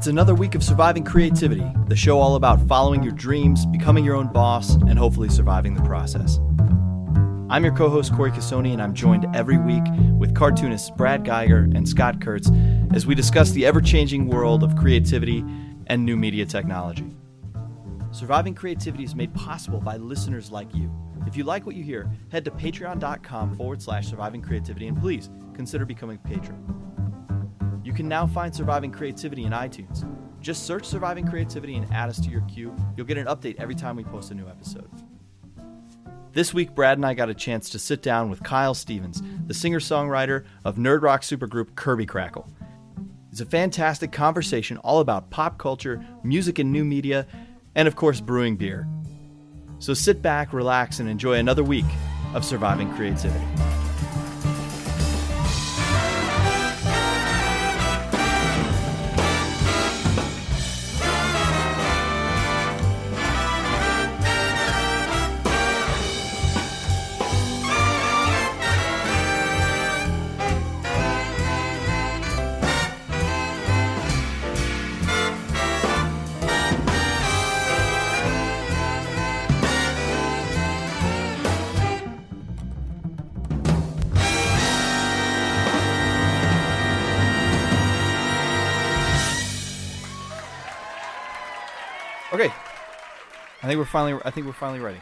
It's another week of Surviving Creativity, the show all about following your dreams, becoming your own boss, and hopefully surviving the process. I'm your co host, Corey Cassoni, and I'm joined every week with cartoonists Brad Guigar and Scott Kurtz as we discuss the ever changing world of creativity and new media technology. Surviving Creativity is made possible by listeners like you. If you like what you hear, head to patreon.com forward slash surviving creativity and please consider becoming a patron. You can now find Surviving Creativity in iTunes. Just search Surviving Creativity and add us to your queue. You'll get an update every time we post a new episode. This week, Brad and I got a chance to sit down with Kyle Stevens, the singer songwriter of nerd rock supergroup Kirby Krackle. It's a fantastic conversation all about pop culture, music and new media, and of course, brewing beer. So sit back, relax, and enjoy another week of Surviving Creativity. Think we're finally. I think we're finally ready.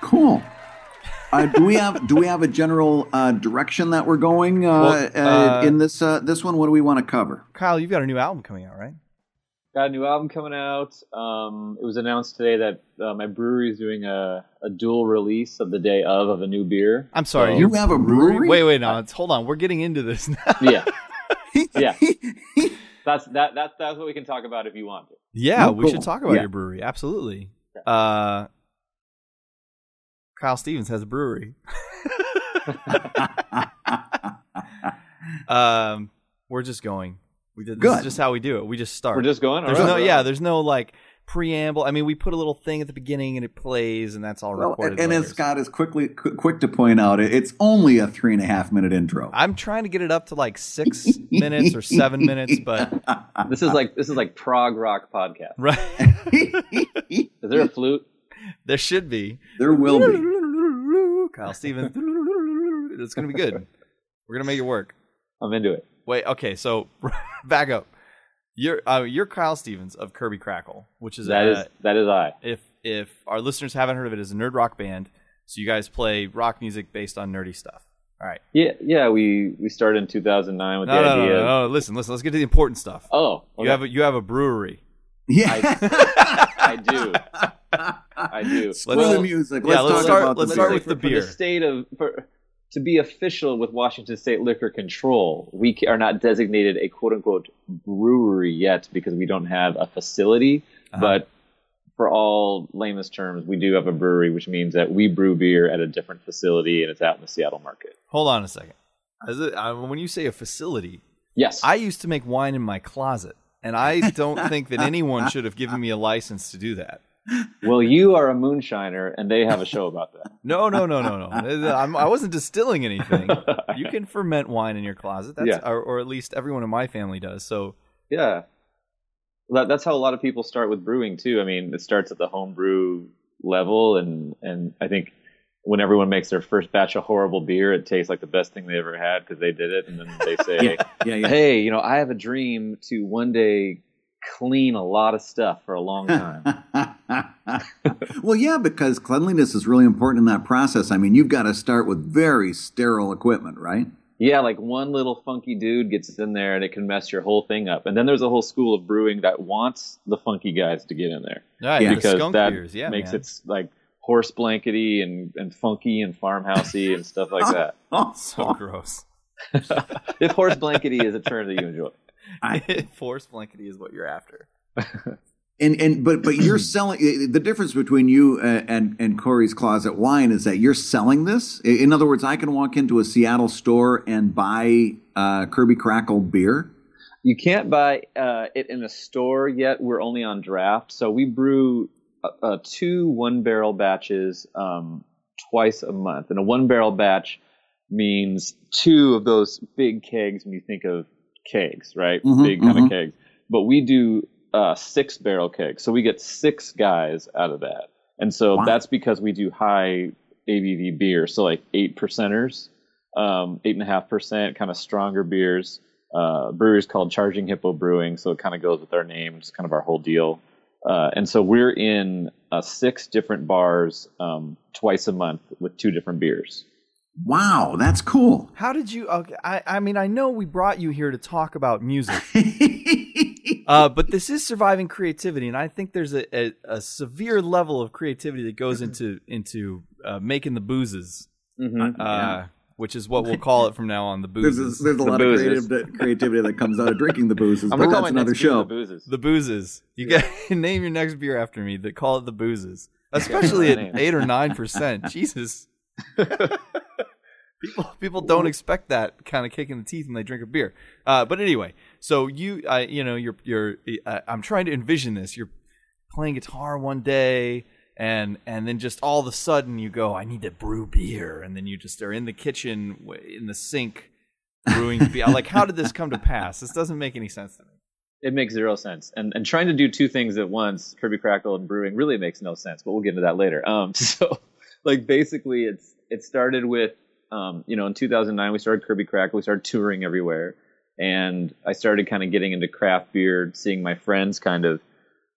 Cool. Uh, do we have do we have a general uh, direction that we're going uh, Well, uh, in this uh, this one? What do we want to cover? Kyle, you've got a new album coming out, right? Got a new album coming out. Um, it was announced today that uh, my brewery is doing a, a dual release of the day of of a new beer. I'm sorry. So- You have a brewery? Wait, wait, no. It's, hold on. We're getting into this now. Yeah, yeah. That's that that's that's what we can talk about if you want to. yeah, Oh, we cool. should talk about Yeah. your brewery. Absolutely. Uh, Kyle Stevens has a brewery. um, we're just going. We did. This is just how we do it. We just start. We're just going. There's All no, yeah. There's no like preamble. I mean, we put a little thing at the beginning and it plays, and that's all well, recorded. and later. as Scott is quickly qu- quick to point out, it's only a three and a half minute intro. I'm trying to get it up to like six minutes or seven minutes, but This is like this is like prog rock podcast. right Is there a flute? there should be. there will be. Kyle Stevens. It's gonna be good. We're gonna make it work. I'm into it. Wait, okay, so back up. You're uh, you're Kyle Stevens of Kirby Krackle, which is That a, is that is I. if if our listeners haven't heard of it, it, is a nerd rock band. So you guys play rock music based on nerdy stuff. All right. Yeah, yeah. We we started in 2009 with No, the no, no, idea. no, of- no. Listen, listen. Let's get to the important stuff. Oh, You have a, you have a brewery. Yeah. I do. I do. Screw Well, the music. yeah, Let's, let's start- about let's the start beer. with the for, for beer. the state of for, to be official with Washington State Liquor Control, we are not designated a quote unquote brewery yet because we don't have a facility. Uh-huh. But for all lamest terms, we do have a brewery, which means that we brew beer at a different facility and it's out in the Seattle market. Hold on a second. It, uh, when you say a facility, Yes. I used to make wine in my closet, and I don't think that anyone should have given me a license to do that. Well, you are a moonshiner, and they have a show about that. No, no, no, no, no. I'm, I wasn't distilling anything. You can ferment wine in your closet, that's, Yeah. or, or at least everyone in my family does. So Yeah. That, that's how a lot of people start with brewing too. I mean, it starts at the home brew level and and I think when everyone makes their first batch of horrible beer, it tastes like the best thing they ever had because they did it and then they say, Yeah, yeah. "Hey, you know, I have a dream to one day clean a lot of stuff for a long time." well, yeah, because cleanliness is really important in that process. I mean, you've got to start with very sterile equipment, right? yeah, like one little funky dude gets in there and it can mess your whole thing up. And then there's a whole school of brewing that wants the funky guys to get in there. yeah, Yeah. the because skunk that beers, yeah, makes man. it like horse blankety and, and funky and farmhousey and stuff like that. so gross. if horse blankety is a term that you enjoy. Force blankety is what you're after. And and but but you're selling the difference between you uh, and and Corey's Closet Wine is that you're selling this. In other words, I can walk into a Seattle store and buy uh, Kirby Krackle beer. You can't buy uh, it in a store yet. We're only on draft, so we brew uh, uh, two one barrel batches um, twice a month, and a one barrel batch means two of those big kegs. When you think of kegs, right? Mhm, big kind mhm. of kegs. but we do uh, six barrel kegs, so we get six guys out of that, and so Wow. that's because we do high ABV beer, so like eight percenters, um, eight and a half percent, kind of stronger beers. Uh, brewery is called Charging Hippo Brewing, so it kind of goes with our name, it's kind of our whole deal. Uh, and so we're in uh, six different bars um, twice a month with two different beers. Wow, that's cool. How did you? Okay, I I mean I know we brought you here to talk about music, uh, but this is surviving creativity, and I think there's a, a, a severe level of creativity that goes into into uh, making the boozes, Mm-hmm. uh, which is what we'll call it from now on. The there's boozes, there's a lot boozes. of creative creativity that comes out of drinking the boozes, I'm but gonna call that's another show. the boozes. the boozes. You get name your next beer after me. That call it the boozes, especially at eight or nine percent. Jesus. People people don't expect that kind of kick in the teeth when they drink a beer. Uh, but anyway, so you uh, you know you're you're uh, I'm trying to envision this. You're playing guitar one day and and then just all of a sudden you go I need to brew beer and then you just are in the kitchen in the sink brewing beer. Like how did this come to pass? This doesn't make any sense to me. It makes zero sense. And and trying to do two things at once, Kirby Krackle and brewing, really makes no sense. But we'll get into that later. Um, so like basically, it's it started with um, you know, in 2009 we started Kirby Crack, We started touring everywhere, and I started kind of getting into craft beer, seeing my friends kind of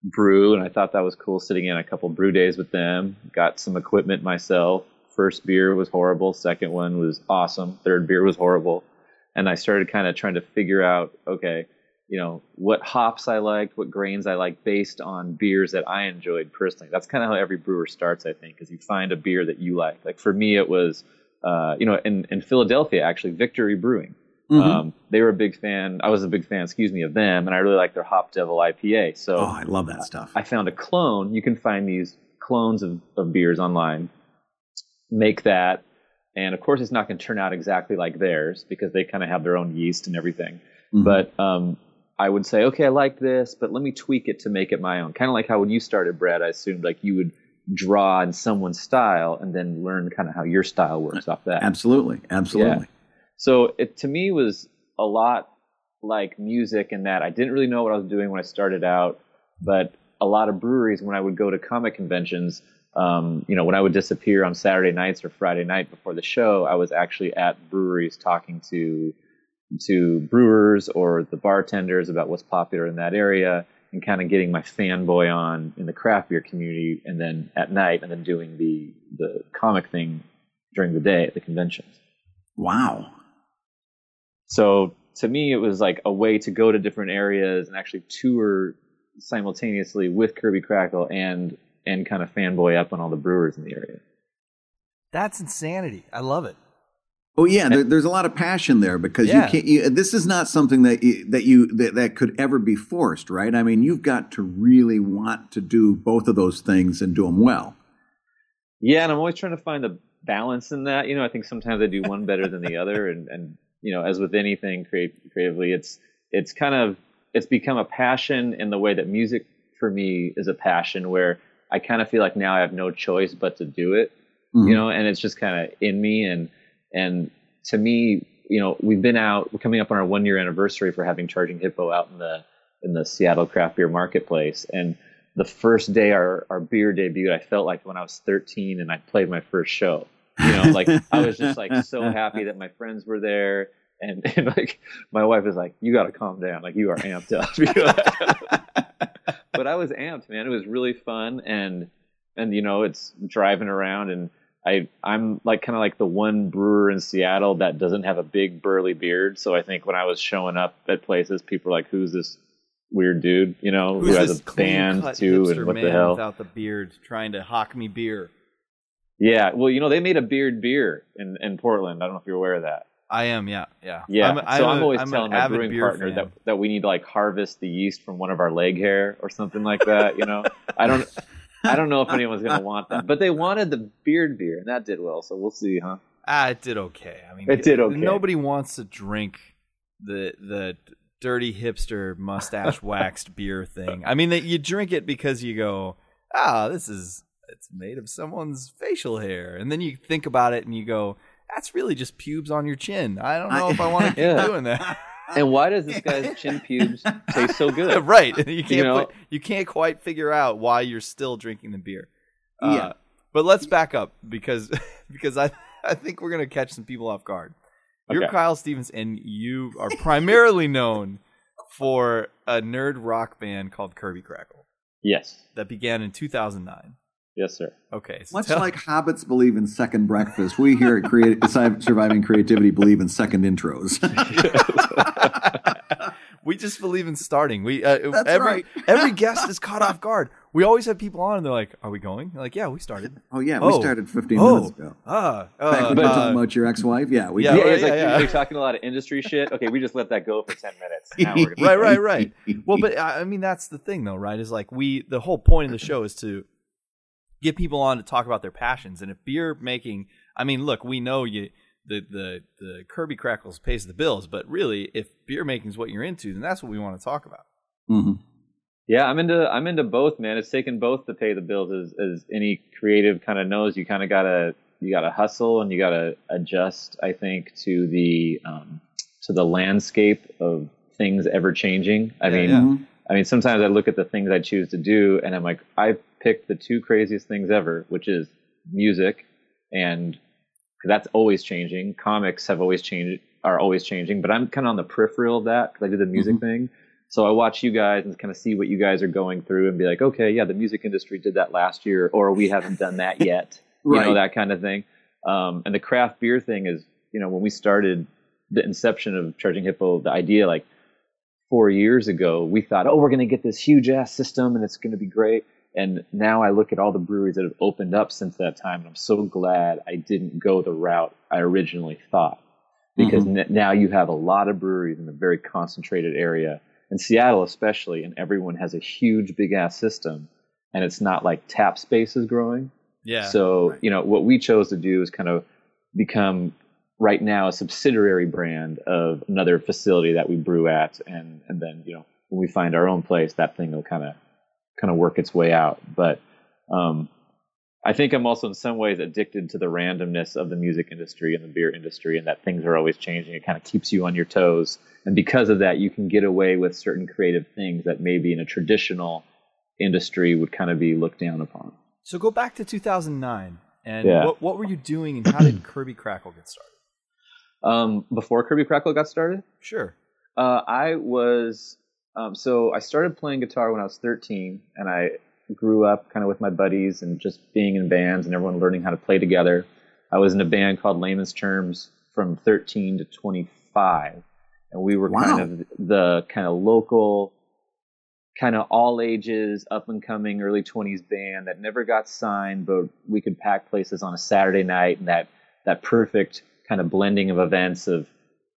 brew, and I thought that was cool. Sitting in a couple brew days with them, got some equipment myself. First beer was horrible. Second one was awesome. Third beer was horrible, and I started kind of trying to figure out, okay, you know, what hops I liked, what grains I liked based on beers that I enjoyed personally. That's kind of how every brewer starts, I think, is you find a beer that you like. Like for me, it was, uh, you know, in, in Philadelphia, actually, Victory Brewing. Mhm. Um, they were a big fan. I was a big fan, excuse me, of them, and I really like their HopDevil IPA. So oh, I love that stuff. I found a clone. You can find these clones of, of beers online. Make that, and of course, it's not going to turn out exactly like theirs because they kind of have their own yeast and everything. Mhm. But um, I would say, okay, I like this, but let me tweak it to make it my own. Kind of like how when you started, Brad, I assumed like you would draw in someone's style and then learn kind of how your style works off that. absolutely, absolutely. So it to me was a lot like music in that I didn't really know what I was doing when I started out, but a lot of breweries when I would go to comic conventions, um, you know, when I would disappear on Saturday nights or Friday night before the show, I was actually at breweries talking to to brewers or the bartenders about what's popular in that area and kind of getting my fanboy on in the craft beer community and then at night and then doing the the comic thing during the day at the conventions. Wow. So to me, it was like a way to go to different areas and actually tour simultaneously with Kirby Krackle and and kind of fanboy up on all the brewers in the area. That's insanity. I love it. Oh yeah, there, there's a lot of passion there because Yeah. you can't. You, this is not something that you, that you that, that could ever be forced, right? I mean, you've got to really want to do both of those things and do them well. Yeah, and I'm always trying to find the balance in that. You know, I think sometimes I do one better than the other, and and you know, as with anything create, creatively, it's it's kind of it's become a passion in the way that music for me is a passion where I kind of feel like now I have no choice but to do it. Mhm. you know, and it's just kind of in me. And and to me, you know, we've been out. We're coming up on our one year anniversary for having Charging Hippo out in the in the Seattle craft beer marketplace. And the first day our our beer debuted, I felt like when I was 13 and I played my first show. You know, like I was just like so happy that my friends were there. And, and like my wife is like, you got to calm down. Like you are amped up. But I was amped, man. It was really fun, and and you know, it's driving around, and I I'm like kind of like the one brewer in Seattle that doesn't have a big burly beard. So I think when I was showing up at places, people were like, "Who's this weird dude?" You know, Who's who has a band too, and what man the hell? without the beard trying to hawk me beer? Yeah, well, you know, they made a beard beer in in Portland. I don't know if you're aware of that. I am, yeah, yeah. Yeah, I'm, so I'm a- always I'm telling my brewing partner fan. that, that we need to like harvest the yeast from one of our leg hair or something like that. You know, I don't, I don't know if anyone's gonna want that, but they wanted the beard beer and that did well. So we'll see, huh? Ah, it did okay. I mean, It did okay. Nobody wants to drink the the dirty hipster mustache waxed beer thing. I mean, that you drink it because you go, ah, this is it's made of someone's facial hair, and then you think about it and you go, that's really just pubes on your chin. I don't know if I want to keep Yeah. doing that. and why does this guy's chin pubes taste so good? right. You can't You know? put- you can't quite figure out why you're still drinking the beer. Yeah. Uh, but let's back up because because I I think we're gonna catch some people off guard. You're Okay. Kyle Stevens, and you are primarily known for a nerd rock band called Kirby Krackle Yes, that began in 2009. Yes, sir. Okay, so Much tell- like hobbits believe in second breakfast, we here at Creati- Surviving Creativity believe in second intros. we just believe in starting. We uh, That's every right. every guest is caught off guard. We always have people on, and they're like, "Are we going?" They're like, "Yeah, we started." oh yeah, we Oh. started 15 oh, minutes ago. ah, Back uh, when you were uh, talking about your ex-wife, yeah, we Yeah, Yeah, right, it's like yeah, you're, talking a lot of industry shit. Okay, we just let that go for ten minutes. Now we're right, right, right. Well, but I I mean, that's the thing, though, right? Is like we the whole point of the show is to get people on to talk about their passions, and if beer making, I mean, look, we know you the the the Kirby Krackles pays the bills, but really, if beer making is what you're into, then that's what we want to talk about. Mhm. Yeah, I'm into I'm into both, man. It's taken both to pay the bills, as as any creative kind of knows. You kind of gotta you gotta hustle and you gotta adjust. I think to the um, to the landscape of things ever changing. I Yeah, mean, yeah. Mhm. I mean, sometimes I look at the things I choose to do, and I'm like, I picked the two craziest things ever, which is music, and that's always changing. Comics have always changed, are always changing, but I'm kind of on the peripheral of that because I do the music thing. So I watch you guys and kind of see what you guys are going through, and be like, okay, yeah, the music industry did that last year, or we haven't done that yet, you know, that kind of thing. Um, and the craft beer thing is, you know, when we started the inception of Charging Hippo, the idea like four years ago, we thought, oh, we're going to get this huge ass system and it's going to be great. And now I look at all the breweries that have opened up since that time, and I'm so glad I didn't go the route I originally thought. Because mm-hmm. n- now you have a lot of breweries in a very concentrated area, in Seattle especially, and everyone has a huge, big ass system, and it's not like tap space is growing. Yeah. So, you know, what we chose to do is kind of become right now a subsidiary brand of another facility that we brew at and and then, you know, when we find our own place, that thing will kind of kind of work its way out. But um I think I'm also in some ways addicted to the randomness of the music industry and the beer industry and that things are always changing. It kind of keeps you on your toes. And because of that, you can get away with certain creative things that maybe in a traditional industry would kind of be looked down upon. So go back to 2009, and Yeah. what what were you doing, and how did Kirby Krackle get started? Um, before Kirby Krackle got started, Sure. uh, I was um, so I started playing guitar when I was 13, and I grew up kind of with my buddies and just being in bands and everyone learning how to play together. I was in a band called Layman's Terms from 13 to 25, and we were Wow. kind of the kind of local, kind of all ages, up and coming early 20s band that never got signed, but we could pack places on a Saturday night and that that perfect kind of blending of events of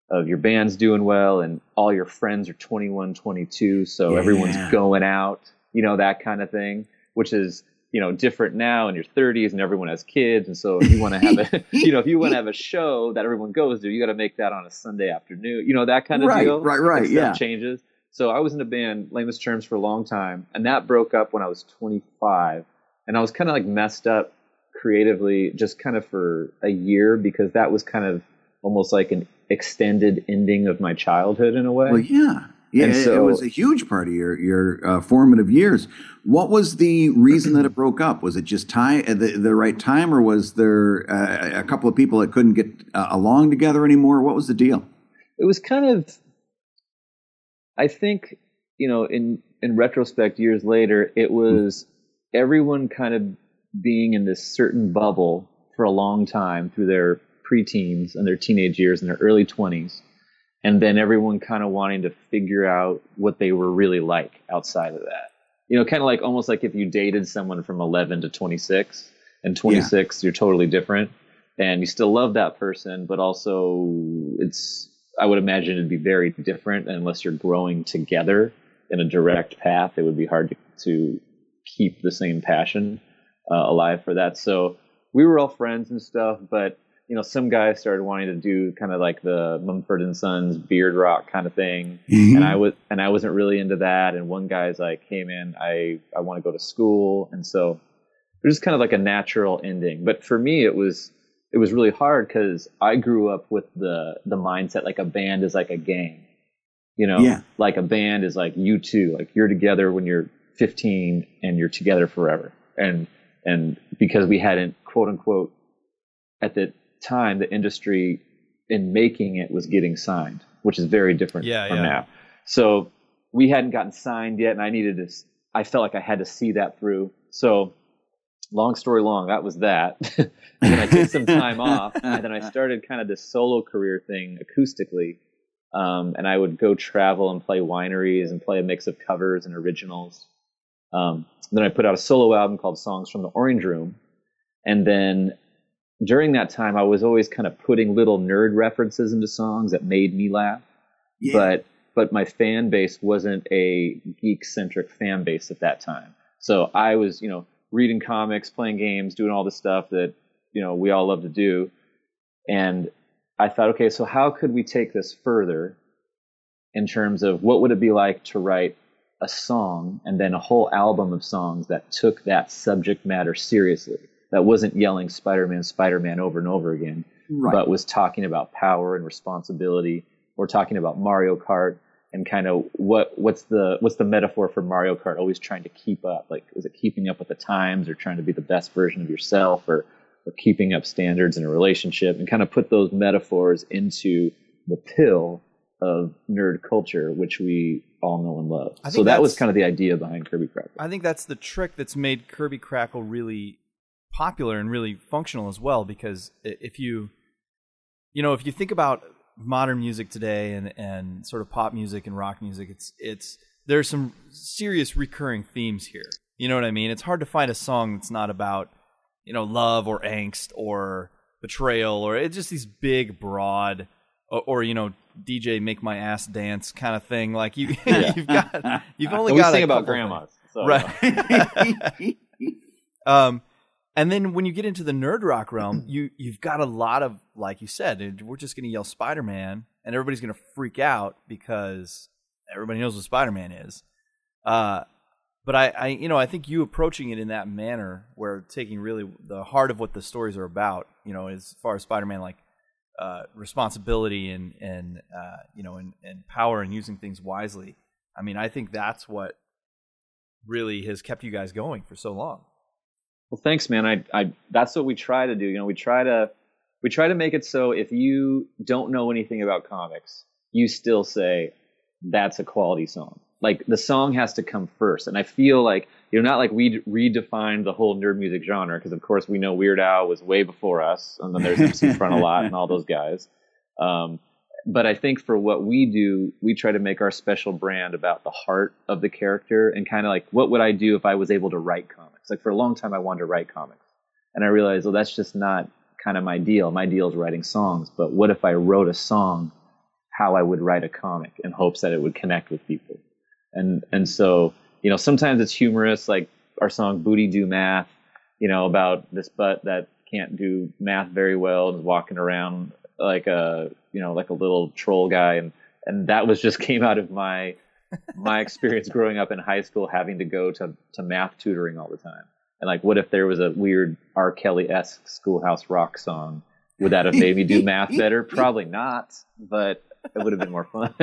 of your band's doing well and all your friends are 21 22 so Yeah. everyone's going out you know that kind of thing which is you know different now in your 30s and everyone has kids and so if you want to have a you know if you want to have a show that everyone goes to you got to make that on a sunday afternoon you know that kind of Right, deal right, right, yeah. changes so i was in a band Layman's Terms for a long time and that broke up when i was 25 and i was kind of like messed up creatively just kind of for a year because that was kind of almost like an extended ending of my childhood in a way. Well, yeah. Yeah, it- it was a huge part of your your uh, formative years. What was the reason that it broke up? Was it just time the, the right time, or was there uh, a couple of people that couldn't get uh, along together anymore? What was the deal? it was kind of I think, you know, in in retrospect years later, it was everyone kind of being in this certain bubble for a long time through their preteens and their teenage years and their early 20s and then everyone kind of wanting to figure out what they were really like outside of that. You know, kind of like almost like if you dated someone from 11 to 26 and 26 you're totally different and you still love that person but also it's I would imagine it'd be very different unless you're growing together in a direct path. It would be hard to, to keep the same passion uh, alive for that. So we were all friends and stuff, but you know, some guys started wanting to do kind of like the Mumford and Sons beard rock kind of thing, mm-hmm. and I was and I wasn't really into that. And one guy's like, "Hey man, I I want to go to school," and so it was just kind of like a natural ending. But for me, it was it was really hard because I grew up with the the mindset like a band is like a gang. You know, Yeah. like a band is like you two, like you're together when you're 15 and you're together forever. And and because we hadn't quote unquote at the time the industry in making it was getting signed, which is very different Yeah, from yeah. now. So we hadn't gotten signed yet, and I needed to. I felt like I had to see that through. So, long story long, that was that. and then I took some time off, and then I started kind of this solo career thing acoustically. Um, and I would go travel and play wineries and play a mix of covers and originals. Um, then I put out a solo album called Songs from the Orange Room, and then during that time, I was always kind of putting little nerd references into songs that made me laugh Yeah. but but my fan base wasn't a geek centric fan base at that time. So I was, you know, reading comics, playing games, doing all the stuff that, you know, we all love to do. And I thought, okay, so how could we take this further in terms of what would it be like to write a song and then a whole album of songs that took that subject matter seriously, that wasn't yelling Spider-Man, Spider-Man over and over again, right. but was talking about power and responsibility. We're talking about Mario Kart and kind of what what's the what's the metaphor for Mario Kart? Always trying to keep up. Like is it keeping up with the times or trying to be the best version of yourself or or keeping up standards in a relationship and kind of put those metaphors into the pill of nerd culture, which we all know and love. So that was kind of the idea behind Kirby Krackle. I think that's the trick that's made Kirby Krackle really popular and really functional as well. Because if you, you know, if you think about modern music today and and sort of pop music and rock music, it's it's there's some serious recurring themes here. You know what I mean? It's hard to find a song that's not about you know love or angst or betrayal or it's just these big broad or, or you know DJ make my ass dance kind of thing. Like you you've got you've only got sing a about grandmas. So, Right. um, and then when you get into the nerd rock realm, you you've got a lot of like you said, we're just going to yell Spider Man, and everybody's going to freak out because everybody knows what Spider Man is. Uh, but I, I, you know, I think you approaching it in that manner, where taking really the heart of what the stories are about, you know, as far as Spider Man, like uh, responsibility and and uh, you know and, and power and using things wisely. I mean, I think that's what really has kept you guys going for so long. Well, thanks, man. I, I, that's what we try to do. You know, we try to, we try to make it so if you don't know anything about comics, you still say that's a quality song. Like the song has to come first. And I feel like you know, not like we redefined the whole nerd music genre because, of course, we know Weird Al was way before us, and then there's MC Frontalot and all those guys. Um, but I think for what we do, we try to make our special brand about the heart of the character and kind of like what would I do if I was able to write comics? It's like for a long time, I wanted to write comics, and I realized, well, that's just not kind of my deal. My deal is writing songs. But what if I wrote a song how I would write a comic in hopes that it would connect with people? And and so you know sometimes it's humorous, like our song "Booty Do Math," you know about this butt that can't do math very well and is walking around like a you know like a little troll guy and and that was just came out of my my experience growing up in high school having to go to to math tutoring all the time. And like what if there was a weird r. Kelly-esque schoolhouse rock song? Would that have made me do math better? Probably not but it would have been more fun.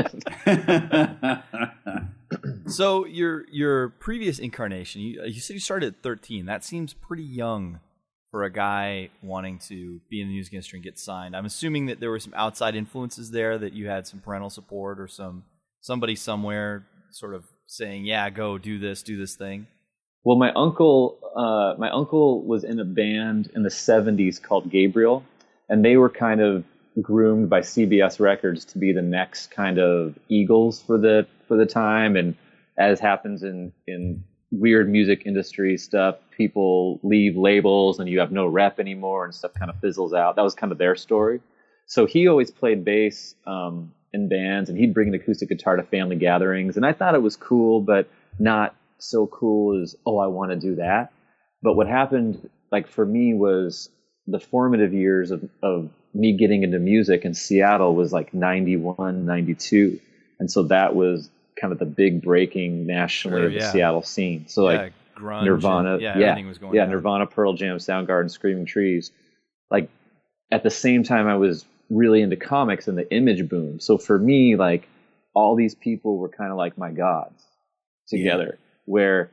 So your your previous incarnation, you, you said you started at 13. That seems pretty young for a guy wanting to be in the music industry and get signed. I'm assuming that there were some outside influences there, that you had some parental support or some somebody somewhere sort of saying, "Yeah, go do this, do this thing." Well, my uncle, uh, my uncle was in a band in the '70s called Gabriel, and they were kind of groomed by CBS Records to be the next kind of Eagles for the for the time. And as happens in in weird music industry stuff, people leave labels and you have no rep anymore, and stuff kind of fizzles out. That was kind of their story. So he always played bass um, in bands, and he'd bring an acoustic guitar to family gatherings, and I thought it was cool, but not so cool as oh, I want to do that. But what happened, like for me, was the formative years of, of me getting into music in Seattle was like 91, 92. And so that was kind of the big breaking nationally Sure, of the yeah. Seattle scene. So like grunge Nirvana, and- yeah, yeah, everything was going. yeah. Nirvana, Pearl Jam, Soundgarden, Screaming Trees. Like at the same time, I was really into comics and the image boom. So for me, like all these people were kind of like my gods together. Yeah. Where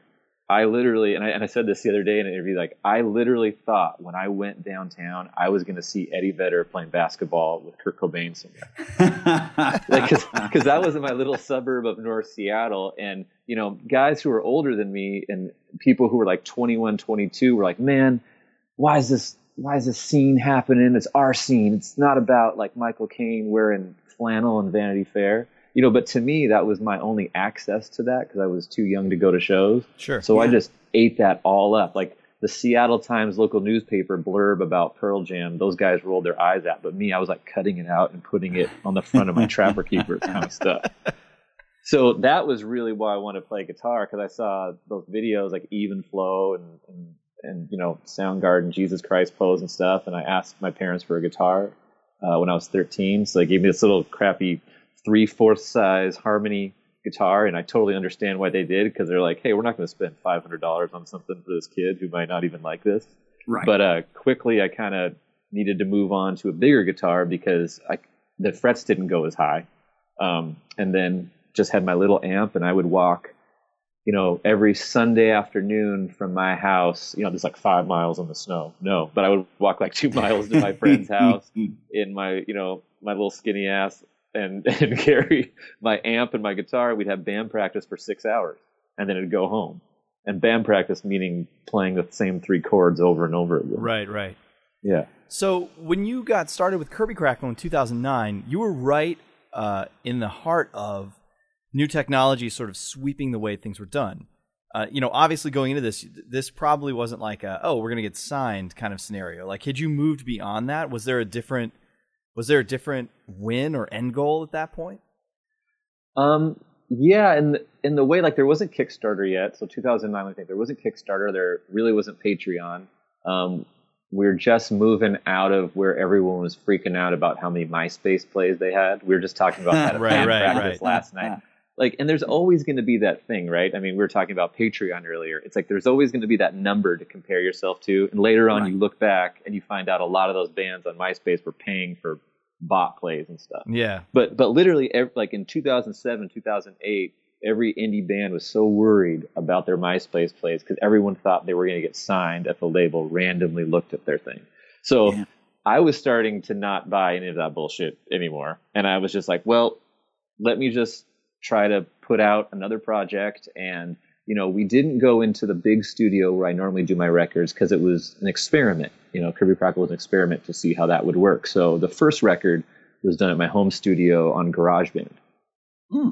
I literally, and I, and I said this the other day in an interview, like I literally thought when I went downtown, I was going to see Eddie Vedder playing basketball with Kurt Cobain somewhere. cause, cause that was in my little suburb of North Seattle. And, you know, guys who were older than me and people who were like 21, 22 were like, man, why is this, why is this scene happening? It's our scene. It's not about like Michael Caine wearing flannel and Vanity Fair you know, but to me, that was my only access to that because I was too young to go to shows. Sure. So yeah. I just ate that all up. Like the Seattle Times local newspaper blurb about Pearl Jam, those guys rolled their eyes at, but me, I was like cutting it out and putting it on the front of my Trapper Keeper kind of stuff. So that was really why I wanted to play guitar because I saw those videos like Even Flow and, and and you know Soundgarden, Jesus Christ pose and stuff, and I asked my parents for a guitar uh, when I was 13, so they gave me this little crappy three fourth size harmony guitar, and I totally understand why they did because they're like, hey, we're not going to spend five hundred dollars on something for this kid who might not even like this. Right. But uh, quickly, I kind of needed to move on to a bigger guitar because I, the frets didn't go as high, um, and then just had my little amp, and I would walk. You know, every Sunday afternoon from my house, you know, there's like five miles in the snow. No, but I would walk like two miles to my friend's house in my, you know, my little skinny ass and and carry my amp and my guitar. We'd have band practice for six hours, and then it'd go home. And band practice meaning playing the same three chords over and over again. Right, right. Yeah. So when you got started with Kirby Krackle in 2009, you were right uh, in the heart of new technology, sort of sweeping the way things were done. Uh, you know, obviously going into this, this probably wasn't like a oh we're gonna get signed kind of scenario. Like, had you moved beyond that? Was there a different was there a different win or end goal at that point? Um, yeah, in in the way like there wasn't Kickstarter yet, so 2009 I think there wasn't Kickstarter, there really wasn't Patreon. Um, we are just moving out of where everyone was freaking out about how many MySpace plays they had. We were just talking about that right, right, practice right. last night. Like, and there's always going to be that thing, right? I mean, we were talking about Patreon earlier. It's like there's always going to be that number to compare yourself to, and later on, right. you look back and you find out a lot of those bands on MySpace were paying for bot plays and stuff. Yeah. But but literally, every, like in 2007, 2008, every indie band was so worried about their MySpace plays because everyone thought they were going to get signed if the label randomly looked at their thing. So yeah. I was starting to not buy any of that bullshit anymore, and I was just like, well, let me just try to put out another project and you know, we didn't go into the big studio where I normally do my records because it was an experiment. You know, Kirby Krackle was an experiment to see how that would work. So the first record was done at my home studio on GarageBand. Hmm.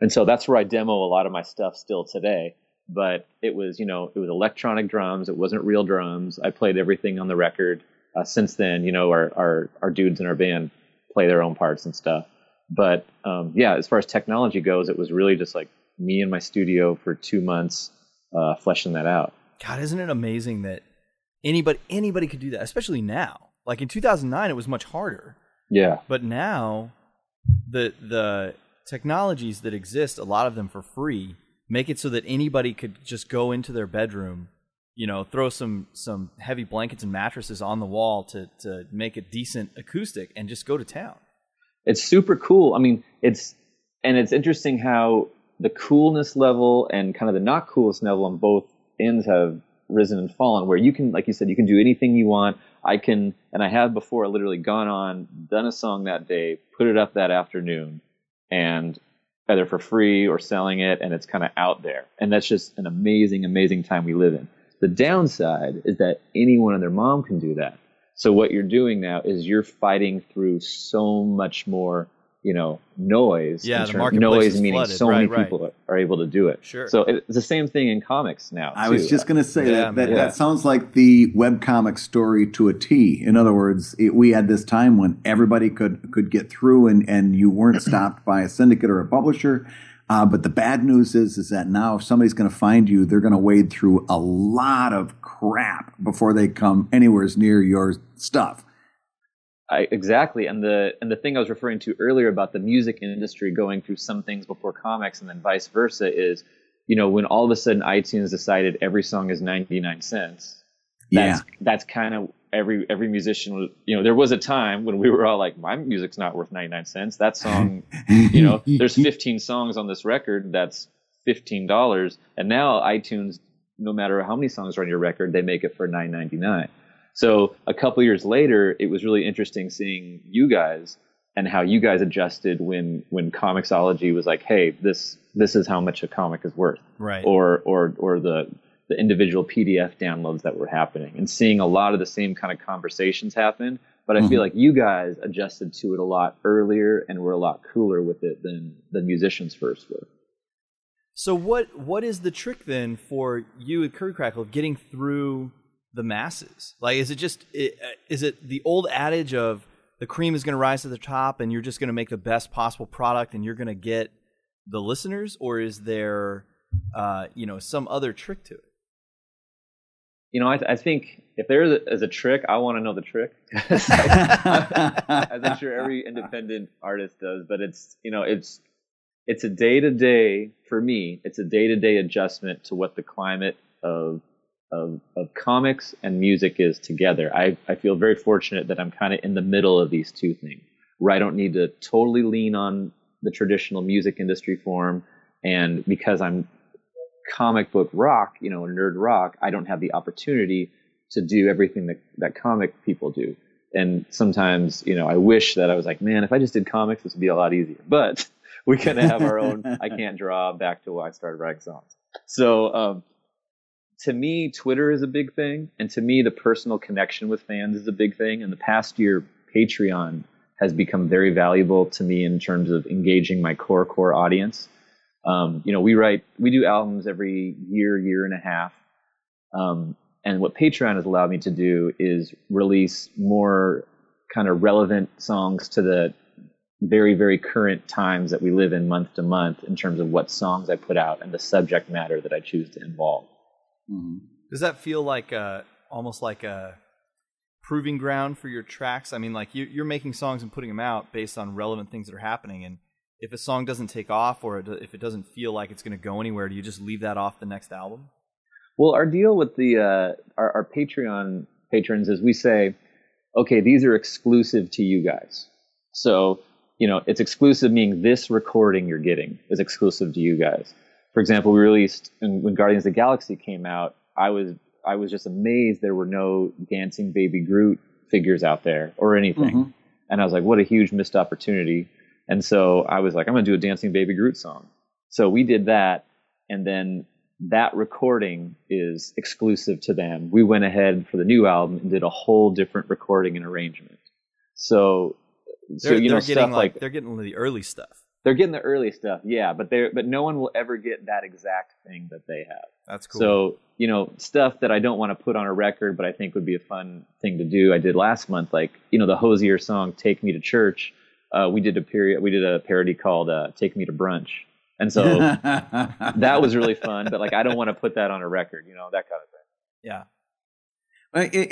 And so that's where I demo a lot of my stuff still today. But it was, you know, it was electronic drums. It wasn't real drums. I played everything on the record. Uh, since then, you know, our, our, our dudes in our band play their own parts and stuff. But um, yeah, as far as technology goes, it was really just like me in my studio for two months uh, fleshing that out. God, isn't it amazing that anybody anybody could do that, especially now? Like in 2009, it was much harder. Yeah. But now, the the technologies that exist, a lot of them for free, make it so that anybody could just go into their bedroom, you know, throw some some heavy blankets and mattresses on the wall to to make a decent acoustic, and just go to town. It's super cool. I mean, it's and it's interesting how the coolness level and kind of the not coolness level on both ends have risen and fallen where you can like you said you can do anything you want. I can and i have before literally gone on done a song that day put it up that afternoon and either for free or selling it and it's kind of out there. And that's just an amazing amazing time we live in. The downside is that anyone and their mom can do that so what you're doing now is you're fighting through so much more you know noise. Yeah, the marketplace noise meaning flooded. so right, many right. people are able to do it. Sure. So it's the same thing in comics now. I too. was just going to say Yeah, that that, man. that sounds like the webcomic story to a T. In other words, it, we had this time when everybody could could get through, and and you weren't stopped by a syndicate or a publisher. Uh, but the bad news is, is that now if somebody's going to find you, they're going to wade through a lot of crap before they come anywhere near your stuff. I, exactly, and the and the thing I was referring to earlier about the music industry going through some things before comics, and then vice versa is, you know, when all of a sudden iTunes decided every song is ninety nine cents. That's Yeah. that's kind of every every musician you know there was a time when we were all like my music's not worth 99 cents. That song you know there's 15 songs on this record that's $15 and now iTunes no matter how many songs are on your record they make it for 9.99 so a couple years later it was really interesting seeing you guys and how you guys adjusted when when Comixology was like hey this this is how much a comic is worth. Right. Or or or the the individual PDF downloads that were happening and seeing a lot of the same kind of conversations happen. But I mm-hmm. feel like you guys adjusted to it a lot earlier and were a lot cooler with it than the musicians first were. So what what is the trick then for you at Kirby Krackle of getting through the masses? Like, is it just is it the old adage of the cream is going to rise to the top and you're just going to make the best possible product and you're going to get the listeners, or is there uh, you know some other trick to it? You know, I, th- I, think if there is a, is a trick, I want to know the trick. As I'm sure every independent artist does, but it's you know, it's it's a day to day for me. It's a day to day adjustment to what the climate of of of comics and music is together. I I feel very fortunate that I'm kind of in the middle of these two things, where I don't need to totally lean on the traditional music industry form, and because I'm comic book rock, you know, nerd rock, I don't have the opportunity to do everything that, that comic people do. And sometimes, you know, I wish that I was like, man, if I just did comics, this would be a lot easier. But we kind of have our own, I can't draw back to why I started writing songs. So, um, to me, Twitter is a big thing. And to me, the personal connection with fans is a big thing. And the past year, Patreon has become very valuable to me in terms of engaging my core, core audience. Um, you know, we write, we do albums every year, year and a half. Um, and what Patreon has allowed me to do is release more kind of relevant songs to the very, very current times that we live in month to month in terms of what songs I put out and the subject matter that I choose to involve. Mm-hmm. Does that feel like a, almost like a proving ground for your tracks? I mean, like you, you're making songs and putting them out based on relevant things that are happening. And if a song doesn't take off or if it doesn't feel like it's going to go anywhere, do you just leave that off the next album? Well, our deal with the uh, our, our Patreon patrons is we say, okay, these are exclusive to you guys. So you know, it's exclusive, meaning this recording you're getting is exclusive to you guys. For example, we released when Guardians of the Galaxy came out. I was I was just amazed there were no dancing baby Groot figures out there or anything, mm-hmm. and I was like, what a huge missed opportunity. And so I was like, I'm going to do a Dancing Baby Groot song. So we did that. And then that recording is exclusive to them. We went ahead for the new album and did a whole different recording and arrangement. So, so you know, stuff like, like they're getting the early stuff. They're getting the early stuff, yeah, but they but no one will ever get that exact thing that they have. That's cool. So you know, stuff that I don't want to put on a record, but I think would be a fun thing to do. I did last month, like you know, the Hozier song "Take Me to Church." Uh, we did a period we did a parody called uh, "Take Me to Brunch," and so that was really fun. But like, I don't want to put that on a record, you know, that kind of thing. Yeah.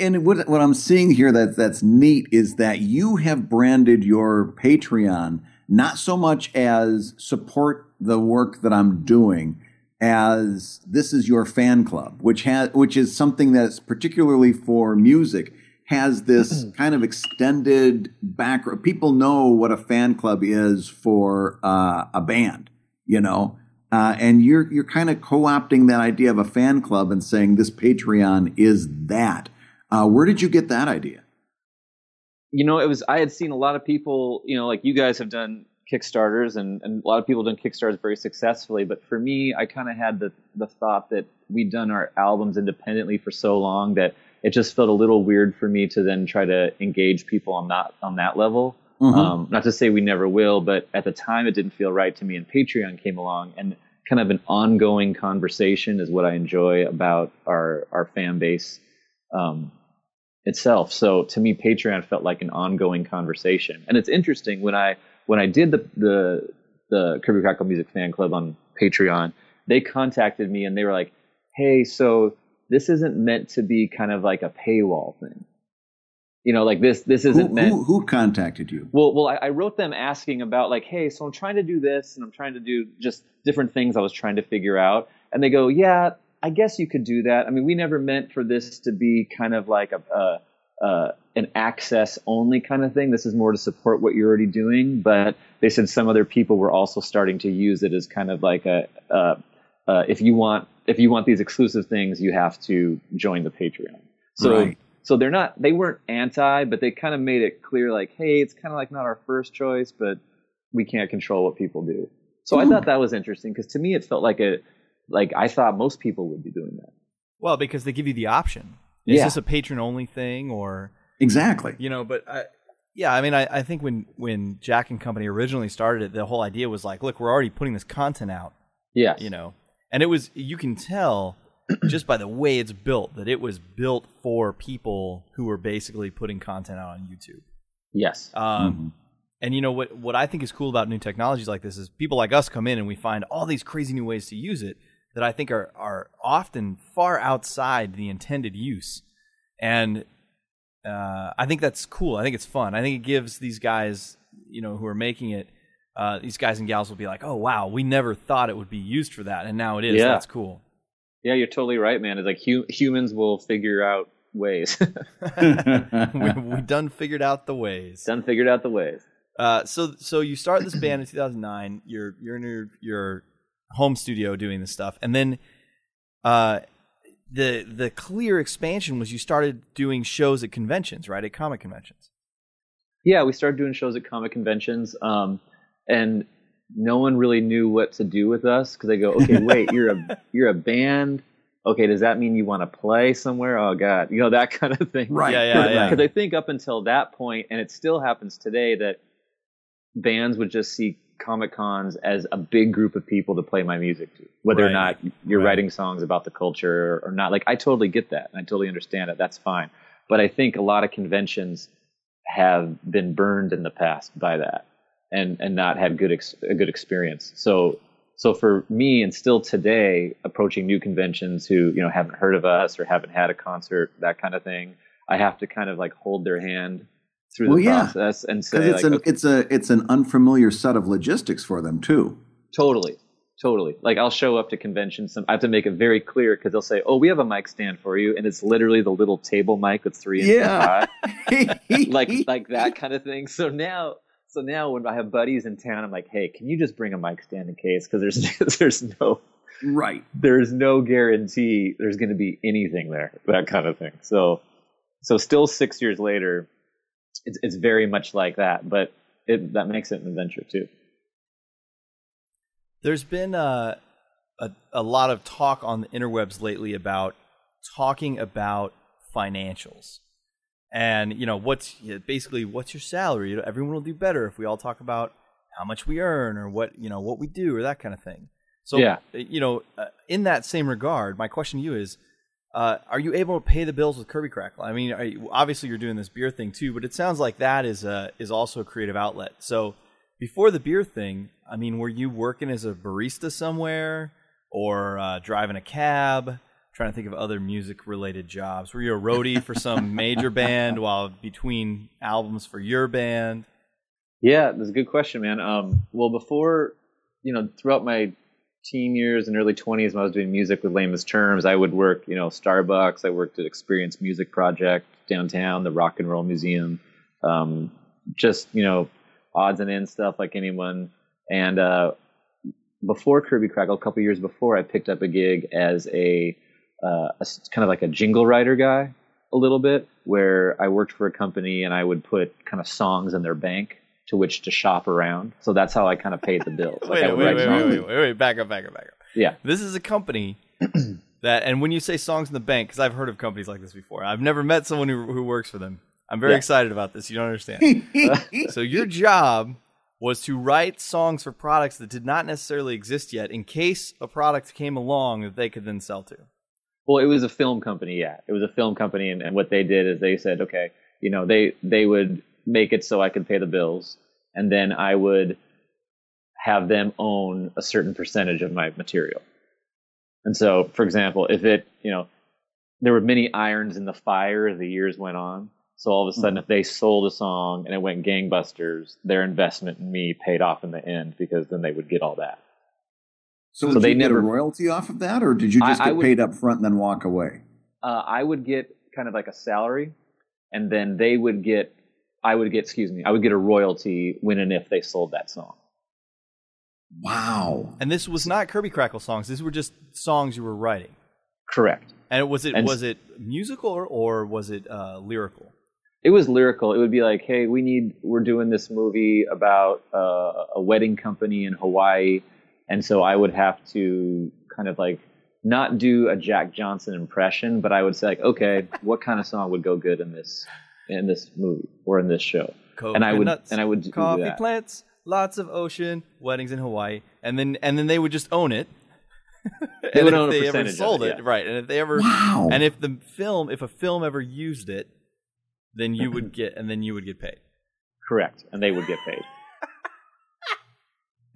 And what what I'm seeing here that that's neat is that you have branded your Patreon not so much as support the work that I'm doing as this is your fan club, which has which is something that's particularly for music has this kind of extended background. People know what a fan club is for uh, a band, you know, uh, and you're you're kind of co-opting that idea of a fan club and saying this Patreon is that. Uh, where did you get that idea? You know, it was I had seen a lot of people, you know, like you guys have done Kickstarters and, and a lot of people have done Kickstarters very successfully. But for me, I kind of had the, the thought that we'd done our albums independently for so long that it just felt a little weird for me to then try to engage people on that on that level. Mm-hmm. Um, not to say we never will, but at the time it didn't feel right to me. And Patreon came along, and kind of an ongoing conversation is what I enjoy about our our fan base um, itself. So to me, Patreon felt like an ongoing conversation. And it's interesting when I when I did the the the Kirby Krackle Music Fan Club on Patreon, they contacted me and they were like, "Hey, so this isn't meant to be kind of like a paywall thing. You know, like this this isn't who, meant. Who, who, contacted you? Well, well, I, I, wrote them asking about like, hey, so I'm trying to do this, and I'm trying to do just different things I was trying to figure out, and they go, yeah, I guess you could do that. I mean, we never meant for this to be kind of like a, a uh, an access only kind of thing. This is more to support what you're already doing. But they said some other people were also starting to use it as kind of like a, uh, uh, if you want if you want these exclusive things, you have to join the Patreon. So Right. so they're not they weren't anti, but they kind of made it clear like, hey, it's kind of like not our first choice, but we can't control what people do. So I thought that was interesting because to me it felt like a like I thought most people would be doing that. Well, because they give you the option. Is Yeah. this a patron only thing or Exactly. you know? But I, yeah, I mean, I, I think when when Jack and Company originally started it, the whole idea was like, look, we're already putting this content out, Yeah, you know, and it was you can tell just by the way it's built that it was built for people who were basically putting content out on YouTube. Yes. Um, And you know what? What I think is cool about new technologies like this is people like us come in and we find all these crazy new ways to use it that I think are are often far outside the intended use, and uh, I think that's cool. I think it's fun. I think it gives these guys, you know, who are making it, uh, these guys and gals will be like, "Oh wow, we never thought it would be used for that, and now it is. Yeah. That's cool." Yeah, you're totally right, man. It's like hu- humans will figure out ways. we, we done figured out the ways. Done figured out the ways. Uh, so so you start this band in 2009. You're you're in your, your home studio doing this stuff, and then uh, the the clear expansion was you started doing shows at conventions, right? At comic conventions. Yeah, we started doing shows at comic conventions, um, and no one really knew what to do with us because they go, "Okay, wait, you're a you're a band. Okay, does that mean you want to play somewhere? Oh God, you know that kind of thing." Right. Yeah, yeah, yeah. Because I think up until that point, and it still happens today, that bands would just see comic cons as a big group of people to play my music to, whether or not you're Right. writing songs about the culture or not. Like I totally get that, and I totally understand it. That's fine. But I think a lot of conventions have been burned in the past by that, and and not had good ex- a good experience. So so for me, and still today, approaching new conventions who you know haven't heard of us or haven't had a concert, that kind of thing, I have to kind of like hold their hand through Well, the yeah. process and say it's like, an okay, it's a it's an unfamiliar set of logistics for them too. totally, totally. Like I'll show up to conventions, some, I have to make it very clear because they'll say, "Oh, we have a mic stand for you," and it's literally the little table mic that's three inches Yeah. high. like like that kind of thing. So now, so now when I have buddies in town, I'm like, hey, can you just bring a mic stand in case? Because there's there's no right. there's no guarantee there's going to be anything there, that kind of thing. So so still six years later, it's it's very much like that, but it that makes it an adventure too. There's been uh, a a lot of talk on the interwebs lately about talking about financials, and you know what's basically what's your salary. You know, everyone will do better if we all talk about how much we earn or what you know what we do or that kind of thing. So Yeah. uh, you know, uh, in that same regard, my question to you is. Uh, are you able to pay the bills with Kirby Krackle? I mean, are you, obviously you're doing this beer thing too, but it sounds like that is a, is also a creative outlet. So before the beer thing, I mean, were you working as a barista somewhere or uh, driving a cab? Trying to think of other music related jobs. Were you a roadie for some major band while between albums for your band? Yeah, that's a good question, man. Um, well, before, you know, throughout my teen years and early 20s when I was doing music with Layman's Terms, I would work, you know, Starbucks. I worked at Experience Music Project downtown, the Rock and Roll Museum, um, just, you know, odds and ends stuff like anyone. And uh, before Kirby Krackle, a couple years before, I picked up a gig as a, uh, a kind of like a jingle writer guy a little bit, where I worked for a company and I would put kind of songs in their bank to which to shop around. So that's how I kind of paid the bills. Like wait, wait, wait, wait, wait, wait, wait, back up, back up, back up. Yeah. This is a company that, and when you say songs in the bank, because I've heard of companies like this before, I've never met someone who, who works for them. I'm very Yeah. excited about this. You don't understand. so your job was to write songs for products that did not necessarily exist yet, in case a product came along that they could then sell to. Well, it was a film company. Yeah, it was a film company, and, and what they did is they said, okay, you know, they they would make it so I could pay the bills, and then I would have them own a certain percentage of my material. And so, for example, if it, you know, there were many irons in the fire as the years went on. So all of a hmm. sudden, if they sold a song and it went gangbusters, their investment in me paid off in the end because then they would get all that. So, So did they you get never- a royalty off of that, or did you just I get would- paid up front and then walk away? uh, I would get kind of like a salary, and then they would get, I would get, excuse me, I would get a royalty when and if they sold that song. Wow. And this was not Kirby Krackle songs. These were just songs you were writing. Correct. And was it And- was it musical or, or was it uh, lyrical? It was lyrical. It would be like, hey, we need, we're doing this movie about uh, a wedding company in Hawaii. And so I would have to kind of like not do a Jack Johnson impression, but I would say like, okay, what kind of song would go good in this in this movie or in this show? and I would and I would do coffee that. plants, lots of ocean, weddings in Hawaii, and then and then they would just own it. They and would if own a they ever percentage of sold it, it, yeah. right? And if they ever Wow. and if the film, if a film ever used it, then you would get and then you would get paid. Correct, and they would get paid.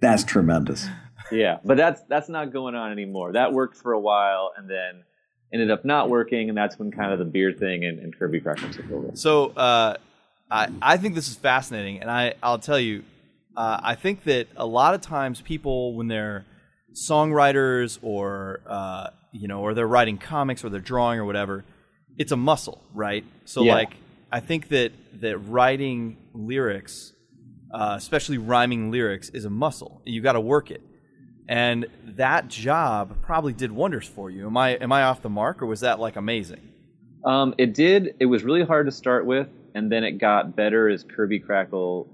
That's tremendous. Yeah, but that's that's not going on anymore. That worked for a while, and then ended up not working, and that's when kind of the beer thing and, and Kirby Krackle took over. So uh, I I think this is fascinating, and I I'll tell you, uh, I think that a lot of times people when they're songwriters or uh, you know or they're writing comics or they're drawing or whatever, it's a muscle, right? So Yeah. like I think that that writing lyrics, uh, especially rhyming lyrics, is a muscle. You got to work it. And that job probably did wonders for you. Am I am I off the mark, or was that like amazing? Um, it did. It was really hard to start with, and then it got better as Kirby Krackle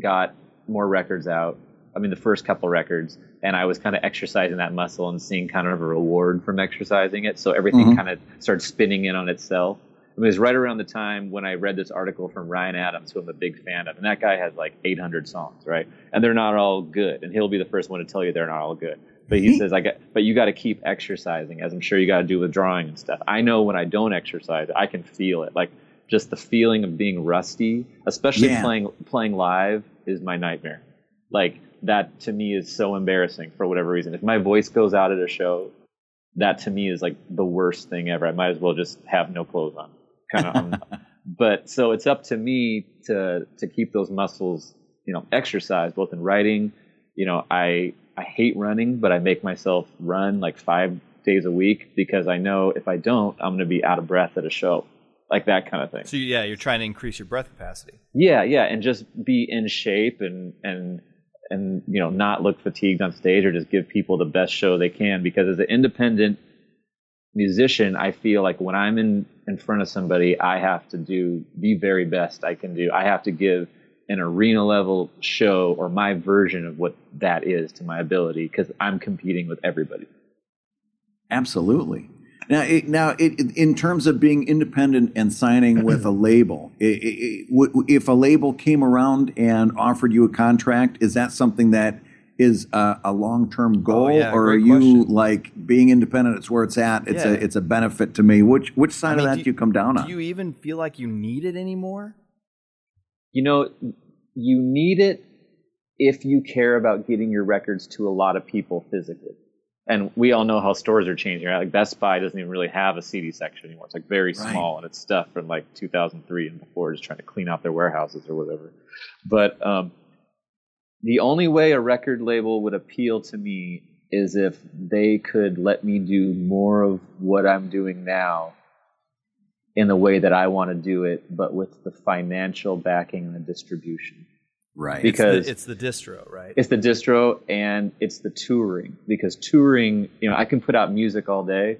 got more records out. I mean, the first couple records, and I was kind of exercising that muscle and seeing kind of a reward from exercising it. So everything kind of started spinning in on itself. It was right around the time when I read this article from Ryan Adams, who I'm a big fan of, and that guy has like 800 songs, right? And they're not all good, and he'll be the first one to tell you they're not all good. But he says, "I got, but you got to keep exercising, as I'm sure you got to do with drawing and stuff. I know when I don't exercise, I can feel it, like just the feeling of being rusty, especially Yeah. playing playing live, is my nightmare. Like that to me is so embarrassing for whatever reason. If my voice goes out at a show, that to me is like the worst thing ever. I might as well just have no clothes on. Kind of. but so it's up to me to to keep those muscles, you know, exercised both in writing. You know, I I hate running, but I make myself run like five days a week because I know if I don't, I'm going to be out of breath at a show, like that kind of thing. So yeah, you're trying to increase your breath capacity. Yeah, yeah, and just be in shape and and and you know not look fatigued on stage or just give people the best show they can because as an independent musician, I feel like when I'm in in front of somebody, I have to do the very best I can do. I have to give an arena level show or my version of what that is to my ability because I'm competing with everybody. Absolutely. Now, it, now, it, it- in terms of being independent and signing with a label, i- i- i- w- if a label came around and offered you a contract, is that something that is a, a long-term goal, yeah, or are you question. like being independent? It's where it's at. It's Yeah. a it's a benefit to me. Which which side I mean, of that do do you come down on? Do you even feel like you need it anymore? you know, you need it if you care about getting your records to a lot of people physically. And we all know how stores are changing. Right? Like Best Buy doesn't even really have a CD section anymore. It's like very Right. small, and it's stuff from like 2003 and before, just trying to clean out their warehouses or whatever. But um, the only way a record label would appeal to me is if they could let me do more of what I'm doing now in the way that I want to do it, but with the financial backing and the distribution. right. Because It's the distro, right? it's the distro and it's the touring because touring, you know, I can put out music all day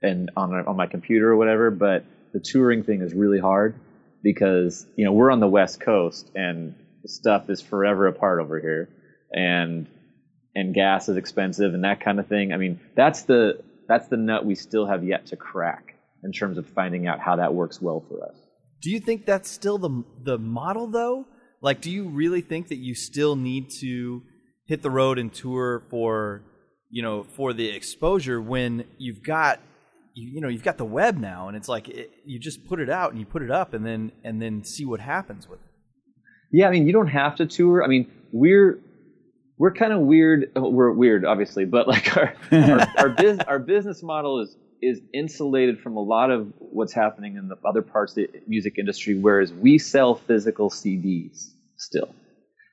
and on on my computer or whatever, but the touring thing is really hard because you know we're on the West Coast and stuff is forever apart over here, and and gas is expensive and that kind of thing. I mean, that's the that's the nut we still have yet to crack in terms of finding out how that works well for us. Do you think that's still the the model though? Like, do you really think that you still need to hit the road and tour for you know for the exposure when you've got you, you know you've got the web now and it's like it, you just put it out and you put it up and then and then see what happens with it. Yeah, I mean, you don't have to tour. I mean, we're we're kind of weird. uh, We're weird, obviously, but like our our, our, bus- our business model is is insulated from a lot of what's happening in the other parts of the music industry. Whereas we sell physical CDs still,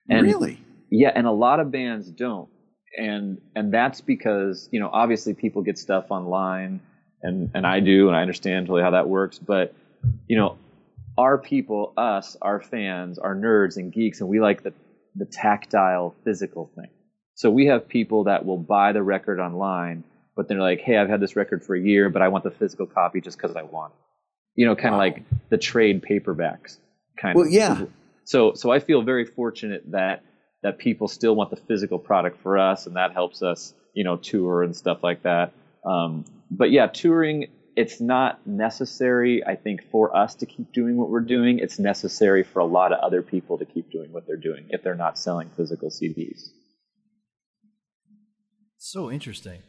and really? yeah, and a lot of bands don't, and and that's because you know obviously people get stuff online, and and I do, and I understand totally how that works, but you know our people, us, our fans, our nerds and geeks, and we like the, the tactile, physical thing. So we have people that will buy the record online, but they're like, hey, I've had this record for a year, but I want the physical copy just because I want it. You know, kind of wow. like the trade paperbacks kind well, of. Well, yeah. So, so I feel very fortunate that that people still want the physical product for us, and that helps us, you know, tour and stuff like that. Um, but yeah, touring it's not necessary, I think, for us to keep doing what we're doing. It's necessary for a lot of other people to keep doing what they're doing if they're not selling physical CDs. So interesting.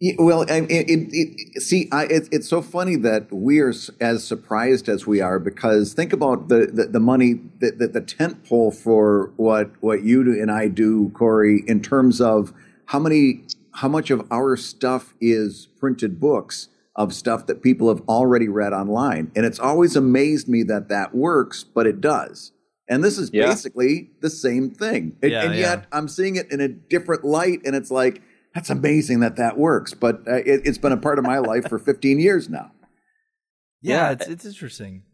Yeah, well, it, it, it, see, I, it's so funny that we are as surprised as we are because think about the, the, the money, the, the, the tent pole for what what you do and I do, Corey, in terms of how many, how much of our stuff is printed books of stuff that people have already read online. And it's always amazed me that that works, but it does. And this is yeah. basically the same thing. And, yeah, and yet yeah. I'm seeing it in a different light. And it's like, that's amazing that that works. But uh, it, has been a part of my life for 15 years now. Yeah, it's, it's interesting.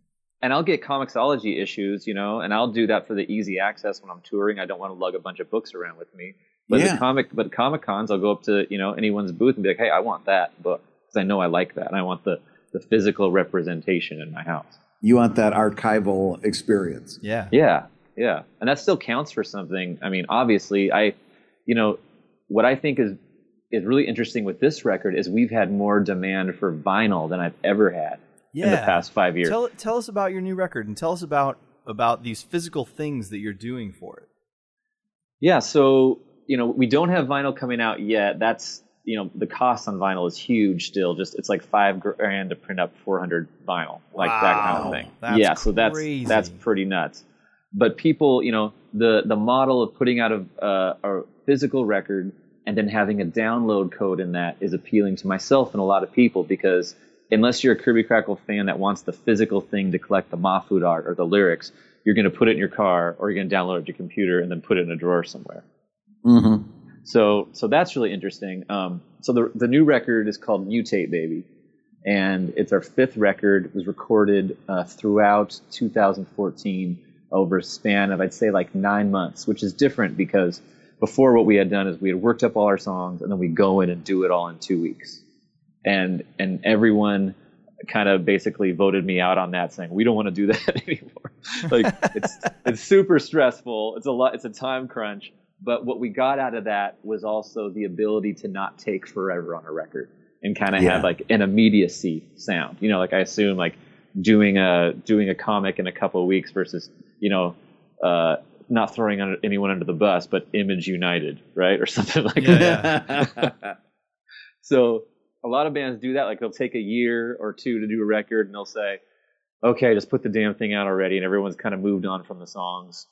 And I'll get Comixology issues, you know, and I'll do that for the easy access when I'm touring. I don't want to lug a bunch of books around with me. But the comic, but Comic Cons, I'll go up to you know anyone's booth and be like, "Hey, I want that book." Because I know I like that and I want the the physical representation in my house. You want that archival experience. Yeah. Yeah. Yeah. And that still counts for something. I mean, obviously, I, you know, what I think is is really interesting with this record is we've had more demand for vinyl than I've ever had yeah. in the past five years. Tell tell us about your new record and tell us about about these physical things that you're doing for it. Yeah. So you know, we don't have vinyl coming out yet. That's you know the cost on vinyl is huge still just it's like five grand to print up 400 vinyl like wow. that kind of thing that's yeah so that's crazy. that's pretty nuts but people you know the the model of putting out a, uh, a physical record and then having a download code in that is appealing to myself and a lot of people because unless you're a kirby krackle fan that wants the physical thing to collect the mahfood art or the lyrics you're going to put it in your car or you're going to download it to your computer and then put it in a drawer somewhere mm-hmm. So so that's really interesting. Um, so the the new record is called Mutate Baby, and it's our fifth record. It was recorded uh, throughout 2014 over a span of I'd say like nine months, which is different because before what we had done is we had worked up all our songs and then we go in and do it all in two weeks, and and everyone kind of basically voted me out on that saying we don't want to do that anymore. Like it's it's super stressful. It's a lot it's a time crunch but what we got out of that was also the ability to not take forever on a record and kind of yeah. have like an immediacy sound. You know, like I assume like doing a doing a comic in a couple of weeks versus you know uh, not throwing under, anyone under the bus, but Image United, right, or something like yeah, that. Yeah. so a lot of bands do that. Like they'll take a year or two to do a record, and they'll say, "Okay, just put the damn thing out already," and everyone's kind of moved on from the songs.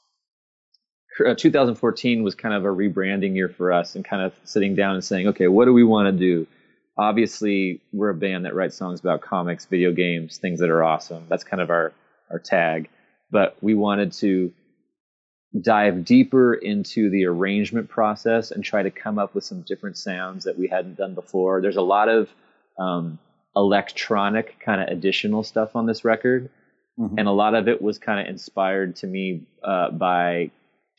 Uh, 2014 was kind of a rebranding year for us and kind of sitting down and saying, okay, what do we want to do? Obviously, we're a band that writes songs about comics, video games, things that are awesome. That's kind of our, our tag. But we wanted to dive deeper into the arrangement process and try to come up with some different sounds that we hadn't done before. There's a lot of um, electronic kind of additional stuff on this record. Mm-hmm. And a lot of it was kind of inspired to me uh, by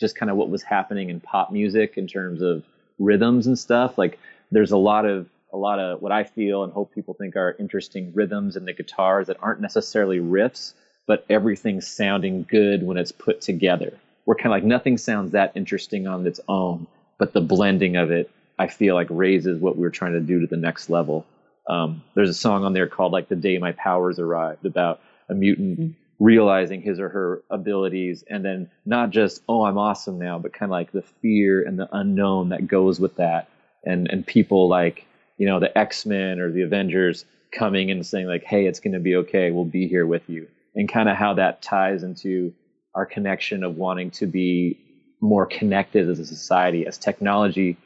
just kind of what was happening in pop music in terms of rhythms and stuff. Like there's a lot of a lot of what I feel and hope people think are interesting rhythms in the guitars that aren't necessarily riffs, but everything's sounding good when it's put together. We're kind of like nothing sounds that interesting on its own, but the blending of it, I feel like raises what we're trying to do to the next level. Um, there's a song on there called like "The Day My Powers Arrived" about a mutant mm-hmm realizing his or her abilities and then not just oh i'm awesome now but kind of like the fear and the unknown that goes with that. And and people like you know the x-men or the avengers coming and saying like hey it's going to be okay. We'll be here with you. And kind of how that ties into our connection of wanting to be more connected as a society. As technology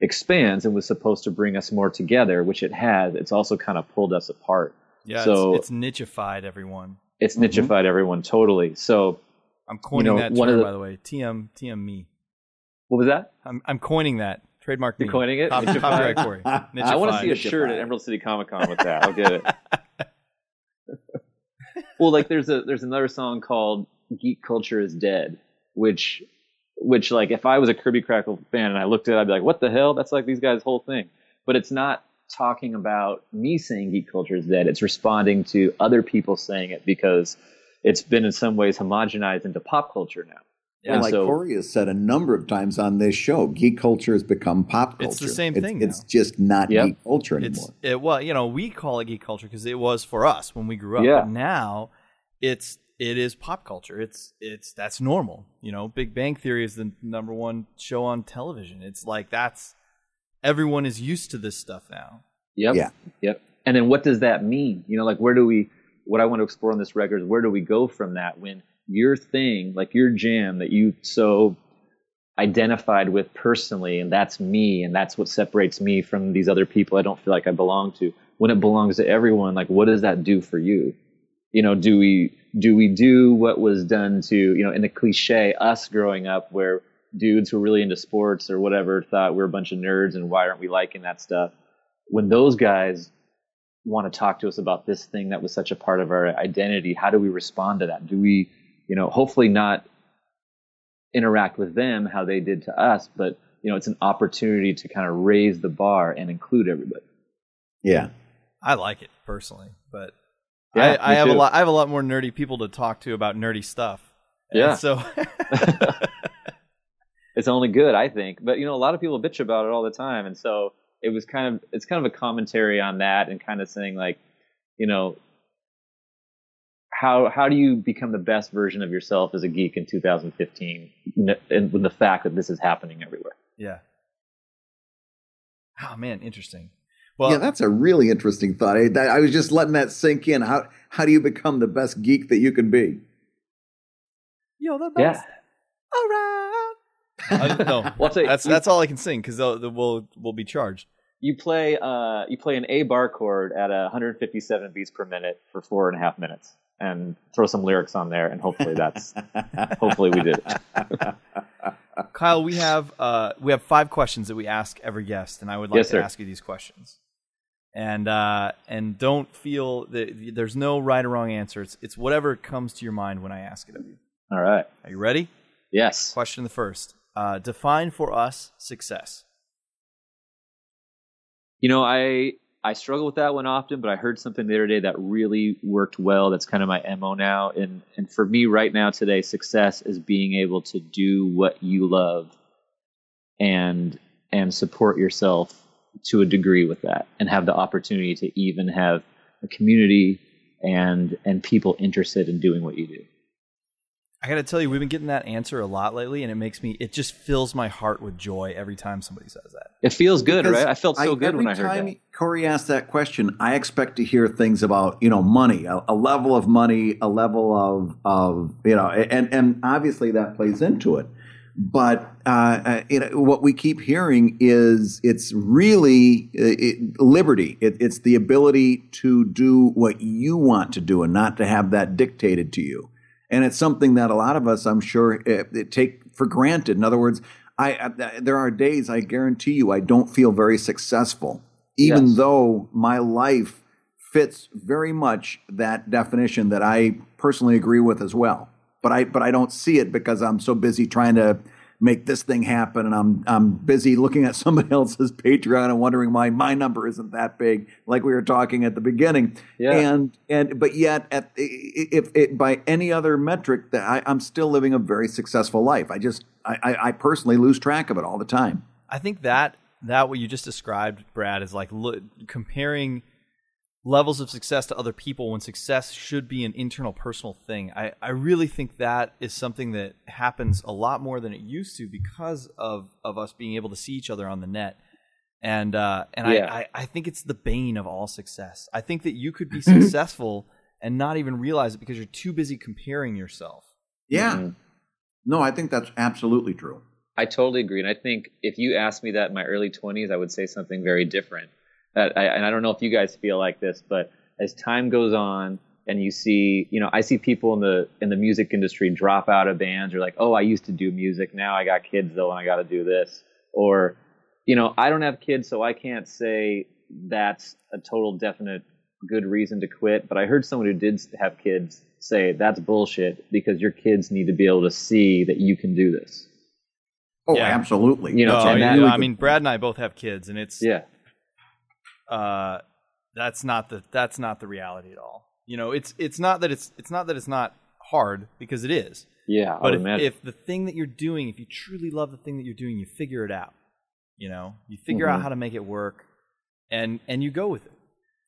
expands and was supposed to bring us more together which it has it's also kind of pulled us apart. Yeah so it's, it's nichified everyone it's mm-hmm. nichified everyone totally. So I'm coining you know, that term, the, by the way. TM TM me. What was that? I'm I'm coining that trademark. You're me. coining it. Copyright Corey. I want to see a shirt at Emerald City Comic Con with that. I'll get it. well, like there's a there's another song called "Geek Culture Is Dead," which which like if I was a Kirby Krackle fan and I looked at it, I'd be like, what the hell? That's like these guys' whole thing. But it's not talking about me saying geek culture is dead. It's responding to other people saying it because it's been in some ways homogenized into pop culture now. Yeah, and like so, Corey has said a number of times on this show, geek culture has become pop culture. It's the same thing. It's, it's just not yep. geek culture anymore. It, well, you know, we call it geek culture because it was for us when we grew up. Yeah. But now it's it is pop culture. It's it's that's normal. You know, Big Bang Theory is the number one show on television. It's like that's everyone is used to this stuff now. Yep. Yeah. Yep. And then what does that mean? You know, like where do we what I want to explore on this record is where do we go from that when your thing, like your jam that you so identified with personally, and that's me, and that's what separates me from these other people I don't feel like I belong to. When it belongs to everyone, like what does that do for you? You know, do we do we do what was done to, you know, in the cliche, us growing up where dudes who were really into sports or whatever thought we are a bunch of nerds and why aren't we liking that stuff? When those guys want to talk to us about this thing that was such a part of our identity, how do we respond to that? Do we you know, hopefully not interact with them how they did to us, but you know, it's an opportunity to kind of raise the bar and include everybody. Yeah, I like it personally, but yeah, I, I have too. a lot. I have a lot more nerdy people to talk to about nerdy stuff. Yeah, so it's only good, I think. But you know, a lot of people bitch about it all the time, and so it was kind of it's kind of a commentary on that and kind of saying like, you know, how how do you become the best version of yourself as a geek in 2015 and with the fact that this is happening everywhere? Yeah. Oh man interesting. Well yeah that's a really interesting thought. I, I was just letting that sink in. How how do you become the best geek that you can be? You're the best. Yeah. all right uh, no well, that's that's all i can sing because we'll we'll be charged you play uh, you play an A bar chord at 157 beats per minute for four and a half minutes and throw some lyrics on there, and hopefully that's hopefully we did it. Kyle, we have uh, we have five questions that we ask every guest, and I would like yes, to sir. ask you these questions. And uh, and don't feel that there's no right or wrong answer. It's it's whatever comes to your mind when I ask it of you. All right. Are you ready? Yes. Question the first. Uh, define for us success. You know, I I struggle with that one often, but I heard something the other day that really worked well. That's kind of my MO now. And, and for me right now today, success is being able to do what you love and, and support yourself to a degree with that and have the opportunity to even have a community and, and people interested in doing what you do. I got to tell you, we've been getting that answer a lot lately, and it makes me, it just fills my heart with joy every time somebody says that. It feels good, because right? I felt so I, good when I heard time that. Corey asked that question, I expect to hear things about, you know, money, a, a, level of money, a level of, of, you know, and, and obviously that plays into it. But uh, uh you know, what we keep hearing is it's really uh, it, liberty. It, it's the ability to do what you want to do and not to have that dictated to you and it's something that a lot of us, I'm sure, it, eh, it take for granted. In other words, I, I, there are days I guarantee you I don't feel very successful, even yes. though my life fits very much that definition that I personally agree with as well. But I but I don't see it because I'm so busy trying to make this thing happen and I'm I'm busy looking at somebody else's Patreon and wondering why my number isn't that big like we were talking at the beginning. Yeah. and and but yet at if, if by any other metric that I, I'm still living a very successful life. I just I, I personally lose track of it all the time. I think that that what you just described Brad is like lo- comparing levels of success to other people when success should be an internal personal thing. I, I really think that is something that happens a lot more than it used to because of, of us being able to see each other on the net. And uh, and yeah. I, I, I think it's the bane of all success. I think that you could be successful and not even realize it because you're too busy comparing yourself. Yeah. Mm-hmm. No, I think that's absolutely true. I totally agree. And I think if you asked me that in my early 20s, I would say something very different that I, and I don't know if you guys feel like this, but as time goes on and you see, you know, I see people in the in the music industry drop out of bands or like, oh, I used to do music, now I got kids though, and I got to do this, or, you know, I don't have kids, so I can't say that's a total definite good reason to quit. But I heard someone who did have kids say that's bullshit because your kids need to be able to see that you can do this. Oh, Yeah. absolutely. You know, No, and yeah, that- no, I mean, Brad and I both have kids, and it's Yeah. Uh, that's not the that's not the reality at all. You know, it's it's not that it's it's not that it's not hard because it is. Yeah. I But would if, if the thing that you're doing, if you truly love the thing that you're doing, you figure it out. You know, you figure Mm-hmm. out how to make it work, and and you go with it.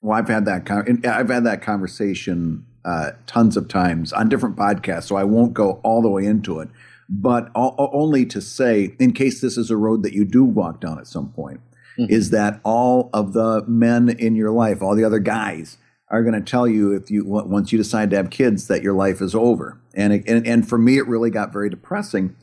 Well, I've had that. Con- I've had that conversation uh, tons of times on different podcasts, so I won't go all the way into it. But o- o- only to say, in case this is a road that you do walk down at some point, is that all of the men in your life, all the other guys, are going to tell you if you once you decide to have kids that your life is over. And it, and, and for me, it really got very depressing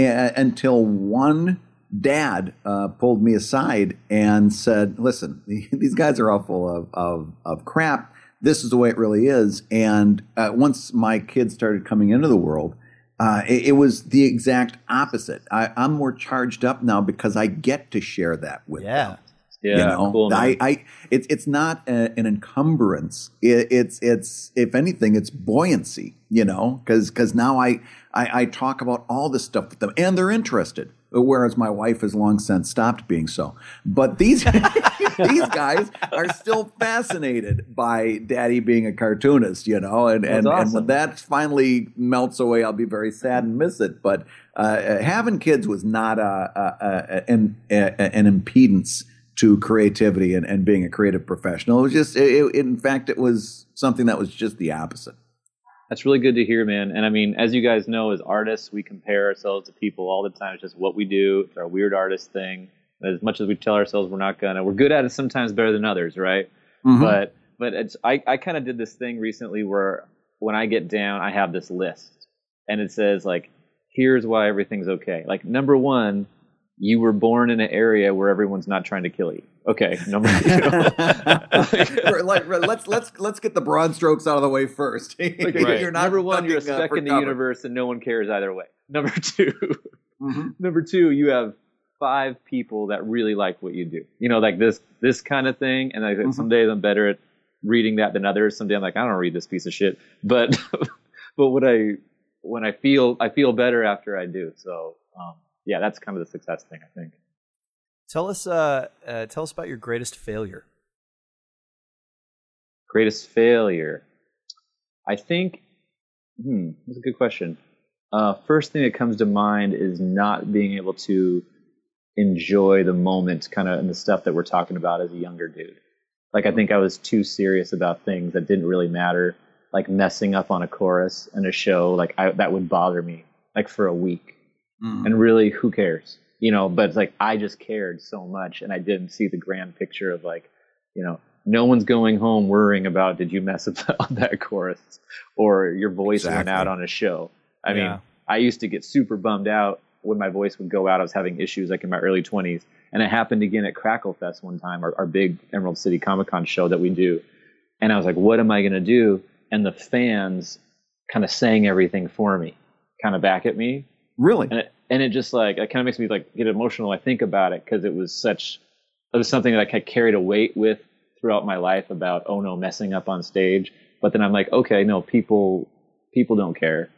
a- until one dad uh, pulled me aside and said, "Listen, these guys are all full of, of of crap. This is the way it really is." And uh, once my kids started coming into the world, uh, it, it was the exact opposite. I, I'm more charged up now because I get to share that with Yeah. them. yeah. you know, cool, man. I, I, it's it's not a, an encumbrance. It, it's it's if anything, it's buoyancy. You know, because now I, I I talk about all this stuff with them, and they're interested. Whereas my wife has long since stopped being so. But these these guys are still fascinated by Daddy being a cartoonist. You know, and and, and when that finally melts away, I'll be very sad and miss it. But uh, having kids was not a, a, a, an, an impedance to creativity and, and being a creative professional. It was just, it, it- in fact, it was something that was just the opposite. That's really good to hear, man. And I mean, as you guys know, as artists, we compare ourselves to people all the time. It's just what we do. It's our weird artist thing. As much as we tell ourselves we're not gonna, we're good at it sometimes better than others, right? Mm-hmm. But but it's I, I kind of did this thing recently where when I get down, I have this list, and it says like, here's why everything's okay. Like number one, you were born in an area where everyone's not trying to kill you. Okay, number two. like, let's let's let's get the broad strokes out of the way first. Right. You're not number one, you're a ducking, uh, in the cover. universe, and no one cares either way. Number two, Mhm. number two, you have five people that really like what you do. You know, like this this kind of thing. And like Mm-hmm. some days I'm better at reading that than others. Some days I'm like, I don't read this piece of shit. But but what I when I feel I feel better after I do. So um, yeah, that's kind of the success thing, I think. Tell us, uh, uh, tell us about your greatest failure. Greatest failure. I think, hmm, that's a good question. Uh, first thing that comes to mind is not being able to enjoy the moment, kind of, and the stuff that we're talking about as a younger dude. Like, I think I was too serious about things that didn't really matter, like messing up on a chorus in a show. Like, I, that would bother me, like for a week. Mhm. And really, who cares? You know, but it's like I just cared so much, and I didn't see the grand picture of like, you know, no one's going home worrying about did you mess up that chorus or your voice went out on a show. I Yeah. mean, I used to get super bummed out when my voice would go out. I was having issues like in my early 20s. And it happened again at Krackle Fest one time, our, our big Emerald City Comic Con show that we do. And I was like, what am I going to do? And the fans kind of sang everything for me, kind of back at me Really? and it, and it just like it kind of makes me like get emotional. I think about it because it was such it was something that I kind of carried a weight with throughout my life about oh no messing up on stage. But then I'm like okay no people people don't care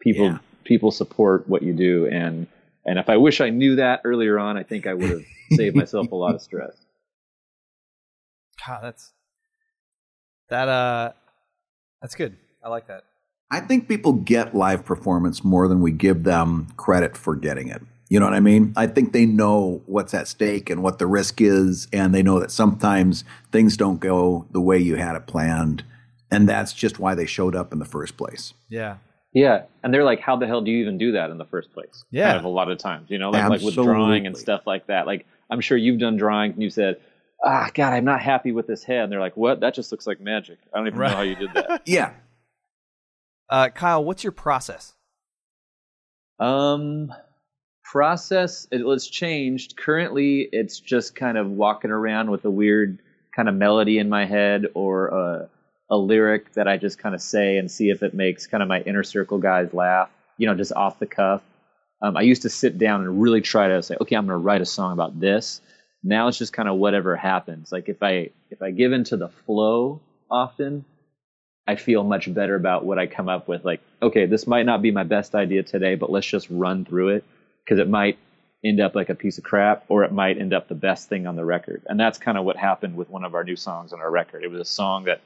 people Yeah. people support what you do and and if I wish I knew that earlier on I think I would have saved myself a lot of stress. God, that's that. Uh, that's good. I like that. I think people get live performance more than we give them credit for getting it. You know what I mean? I think they know what's at stake and what the risk is, and they know that sometimes things don't go the way you had it planned, and that's just why they showed up in the first place. Yeah. Yeah, and they're like, how the hell do you even do that in the first place? Yeah. kind of a lot of times, you know, like like with drawing and stuff like that. Like I'm sure you've done drawings and you said, ah, God, I'm not happy with this head. And they're like, what? That just looks like magic. I don't even Right. know how you did that. Yeah. Uh, Kyle, what's your process? um, process it, it's changed. Currently, it's just kind of walking around with a weird kind of melody in my head or a, a lyric that I just kind of say and see if it makes kind of my inner circle guys laugh. You know, just off the cuff. Um, I used to sit down and really try to say, okay, I'm going to write a song about this. Now it's just kind of whatever happens. Like if I if I give into the flow, often, I feel much better about what I come up with. Like, okay, this might not be my best idea today, but let's just run through it because it might end up like a piece of crap or it might end up the best thing on the record. And that's kind of what happened with one of our new songs on our record. It was a song that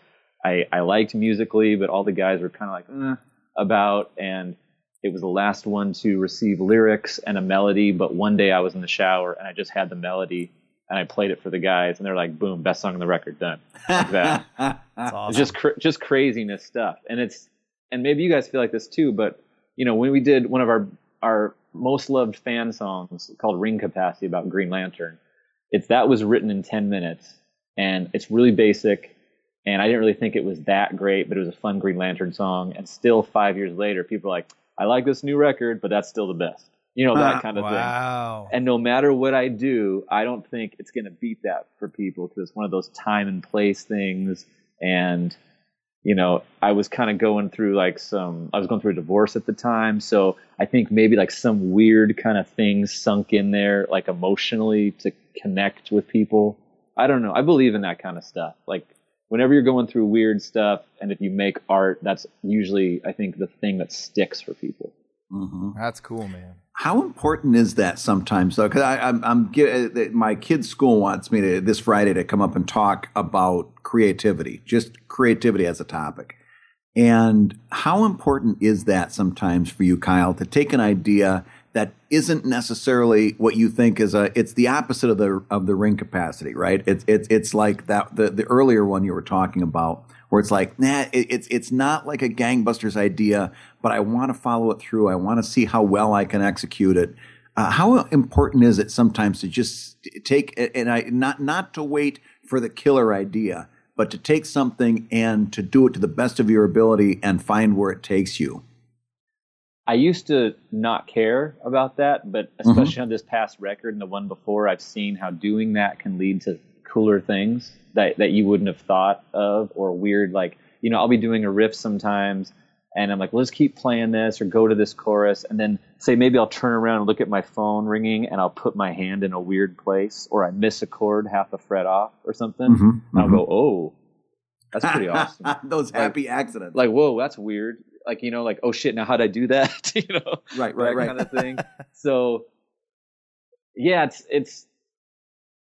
I, I liked musically, but all the guys were kind of like, eh, about. And it was the last one to receive lyrics and a melody. But one day I was in the shower and I just had the melody and I played it for the guys, and they're like, "Boom, best song on the record, done." Like that. awesome. It's just cr- just craziness stuff, and it's and maybe you guys feel like this too. But you know, when we did one of our our most loved fan songs called "Ring Capacity" about Green Lantern, it's that was written in ten minutes, and it's really basic. And I didn't really think it was that great, but it was a fun Green Lantern song. And still, five years later, people are like, "I like this new record, but that's still the best." You know that ah, kind of thing. wow. And no matter what I do, I don't think it's going to beat that for people because it's one of those time and place things. And, you know, I was kind of going through like some, I was going through a divorce at the time. So I think maybe like some weird kind of things sunk in there, like emotionally to connect with people. I don't know. I believe in that kind of stuff. Like, whenever you're going through weird stuff and if you make art, that's usually, I think, the thing that sticks for people. Mm-hmm. That's cool, man. How important is that sometimes, though? Because I'm, I'm, my kid's school wants me to this Friday to come up and talk about creativity, just creativity as a topic. And how important is that sometimes for you, Kyle, to take an idea that isn't necessarily what you think is a? It's the opposite of the of the ring capacity, right? It's it's it's like that the the earlier one you were talking about, where it's like, nah, it, it's it's not like a gangbusters idea, but I want to follow it through. I want to see how well I can execute it. Uh, how important is it sometimes to just take and I not not to wait for the killer idea, but to take something and to do it to the best of your ability and find where it takes you. I used to not care about that, but especially on this past record and the one before, I've seen how doing that can lead to cooler things that, that you wouldn't have thought of or weird. Like, you know, I'll be doing a riff sometimes and I'm like, let's keep playing this or go to this chorus. And then say maybe I'll turn around and look at my phone ringing and I'll put my hand in a weird place or I miss a chord half a fret off or something. Mhm, And I'll go, oh, that's pretty awesome. Those happy accidents. Like, whoa, that's weird. Like, you know, like, oh shit, now how'd I do that? you know, right, right, right. kind of thing. so, yeah, it's it's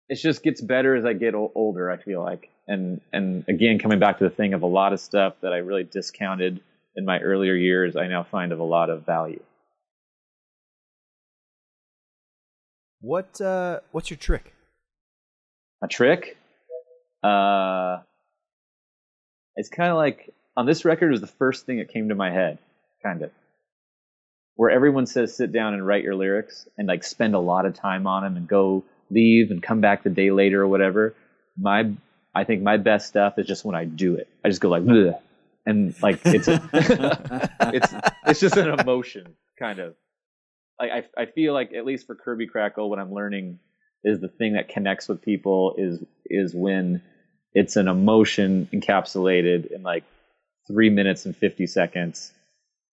it just gets better as I get older. I feel like, and and again, coming back to the thing of a lot of stuff that I really discounted in my earlier years, I now find of a lot of value. What uh what's your trick? A trick, uh, it's kind of like on this record was the first thing that came to my head, kind of. Where everyone says sit down and write your lyrics and like spend a lot of time on them and go leave and come back the day later or whatever. My I think my best stuff is just when I do it. I just go like Bleh. and like it's it's it's just an emotion kind of. Like I I feel like at least for Kirby Krackle what I'm learning is the thing that connects with people is is when it's an emotion encapsulated in like three minutes and 50 seconds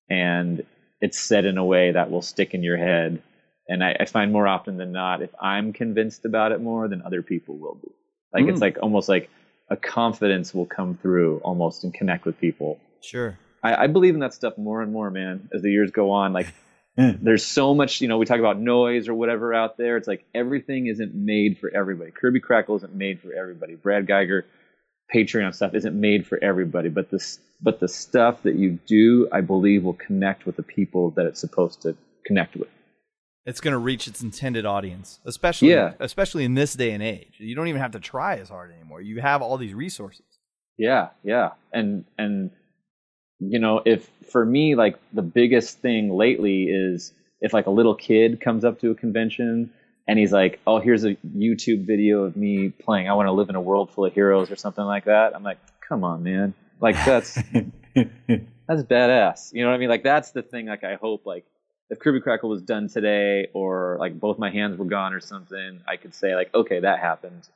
and it's said in a way that will stick in your head and I, I find more often than not if i'm convinced about it more than other people will be like Mm. it's like almost like a confidence will come through almost and connect with people Sure. I, I believe in that stuff more and more man as the years go on like there's so much, you know, we talk about noise or whatever out there. It's like everything isn't made for everybody. Kirby Krackle isn't made for everybody. Brad Guigar Patreon stuff isn't made for everybody. But this but the stuff that you do, I believe will connect with the people that it's supposed to connect with. It's going to reach its intended audience, especially Yeah. especially in this day and age. You don't even have to try as hard anymore. You have all these resources. Yeah, yeah. And and you know, if for me like the biggest thing lately is if like a little kid comes up to a convention and he's like, "Oh, here's a YouTube video of me playing I want to live in a world full of heroes" or something like that. I'm like, "Come on, man." Like that's that's badass. You know what I mean? Like that's the thing like I hope like if Kirby Krackle was done today or like both my hands were gone or something, I could say like, "Okay, that happened."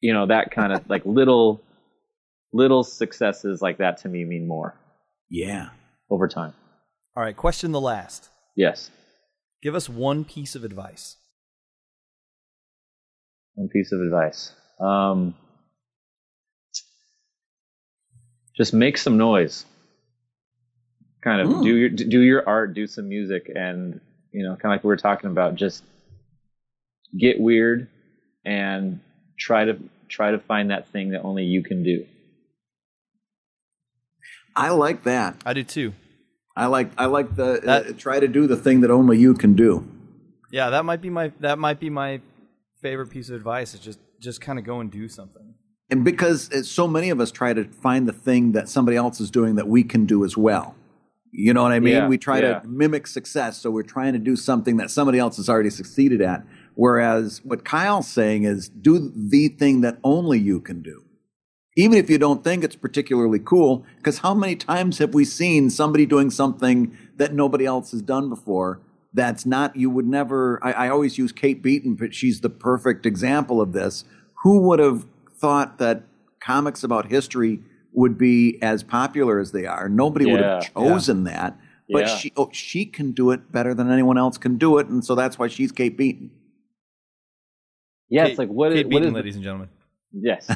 You know, that kind of like little little successes like that to me mean more yeah. over time. All right, question the last. Yes. Give us one piece of advice. One piece of advice. Um, just make some noise. Kind of Mm. do your do your art, do some music, and you know, kind of like we were talking about, just get weird and try to try to find that thing that only you can do. I like that. I do too. I like I like the uh, try to do the thing that only you can do. Yeah, that might be my that might be my favorite piece of advice. Is just just kind of go and do something. And because uh, so many of us try to find the thing that somebody else is doing that we can do as well. You know what I mean? Yeah, we try yeah. to mimic success, so we're trying to do something that somebody else has already succeeded at. Whereas what Kyle's saying is do the thing that only you can do. Even if you don't think it's particularly cool, because how many times have we seen somebody doing something that nobody else has done before? That's not, you would never, I, I always use Kate Beaton, but she's the perfect example of this. Who would have thought that comics about history would be as popular as they are? Nobody would have Yeah, chosen that. But Yeah. she, oh, she can do it better than anyone else can do it, and so that's why she's Kate Beaton. Yeah, Kate- it's like what is Kate what Beaton, is ladies and gentlemen. yes.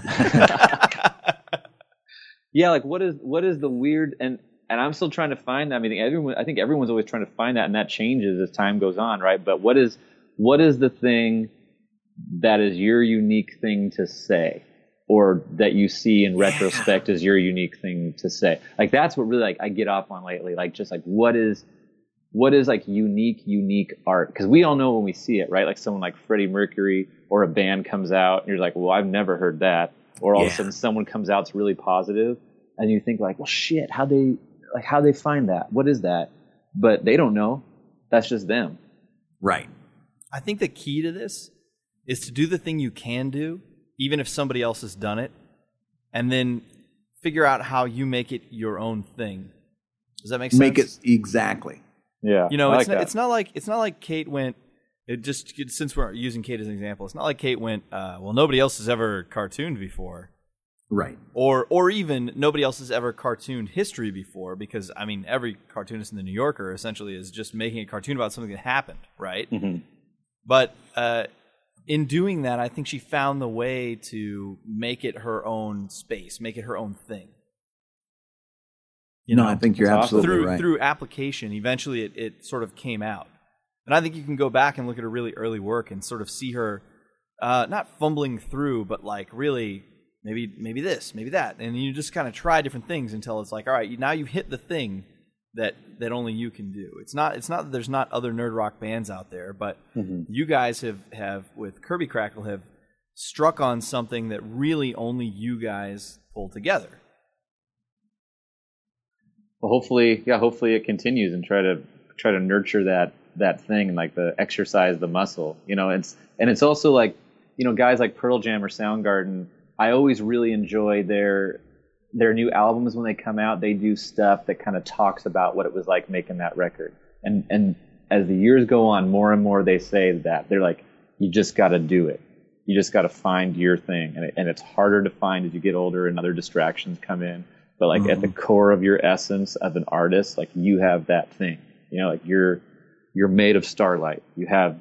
yeah, like what is what is the weird and and I'm still trying to find that. I mean, everyone I think everyone's always trying to find that, and that changes as time goes on, right? But what is what is the thing that is your unique thing to say, or that you see in retrospect as your unique thing to say? Like that's what really like I get off on lately. Like just like what is what is like unique, unique art? Because we all know when we see it, right? Like someone like Freddie Mercury or a band comes out, and you're like, well, I've never heard that. Or all of a sudden, someone comes out that's really positive, and you think like, well, shit, how they like how they find that? What is that? But they don't know. That's just them. Right. I think the key to this is to do the thing you can do, even if somebody else has done it, and then figure out how you make it your own thing. Does that make sense? Make it exactly. Yeah, You know, I it's like not, that. it's not like it's not like Kate went. It just since we're using Kate as an example, it's not like Kate went. Uh, well, nobody else has ever cartooned before, Right. or or even nobody else has ever cartooned history before. Because I mean, every cartoonist in the New Yorker essentially is just making a cartoon about something that happened, right? Mhm. But uh, in doing that, I think she found the way to make it her own space, make it her own thing. You no, know, I think you're awesome. absolutely through right. through application, eventually it, it sort of came out. And I think you can go back and look at her really early work and sort of see her uh, not fumbling through, but like really maybe maybe this, maybe that, and you just kind of try different things until it's like, all right, now you've hit the thing that that only you can do. It's not it's not that there's not other nerd rock bands out there, but mm-hmm. you guys have have with Kirby Krackle have struck on something that really only you guys pull together. Well, hopefully, yeah, hopefully it continues and try to try to nurture that that thing and like the exercise the muscle. You know, it's and it's also like you know guys like Pearl Jam or Soundgarden. I always really enjoy their their new albums when they come out. They do stuff that kind of talks about what it was like making that record. And and as the years go on, more and more they say that they're like, you just got to do it. You just got to find your thing, and it, and it's harder to find as you get older and other distractions come in. But like at the mm-hmm. core of your essence of an artist, like you have that thing. You know, like you're you're made of starlight. You have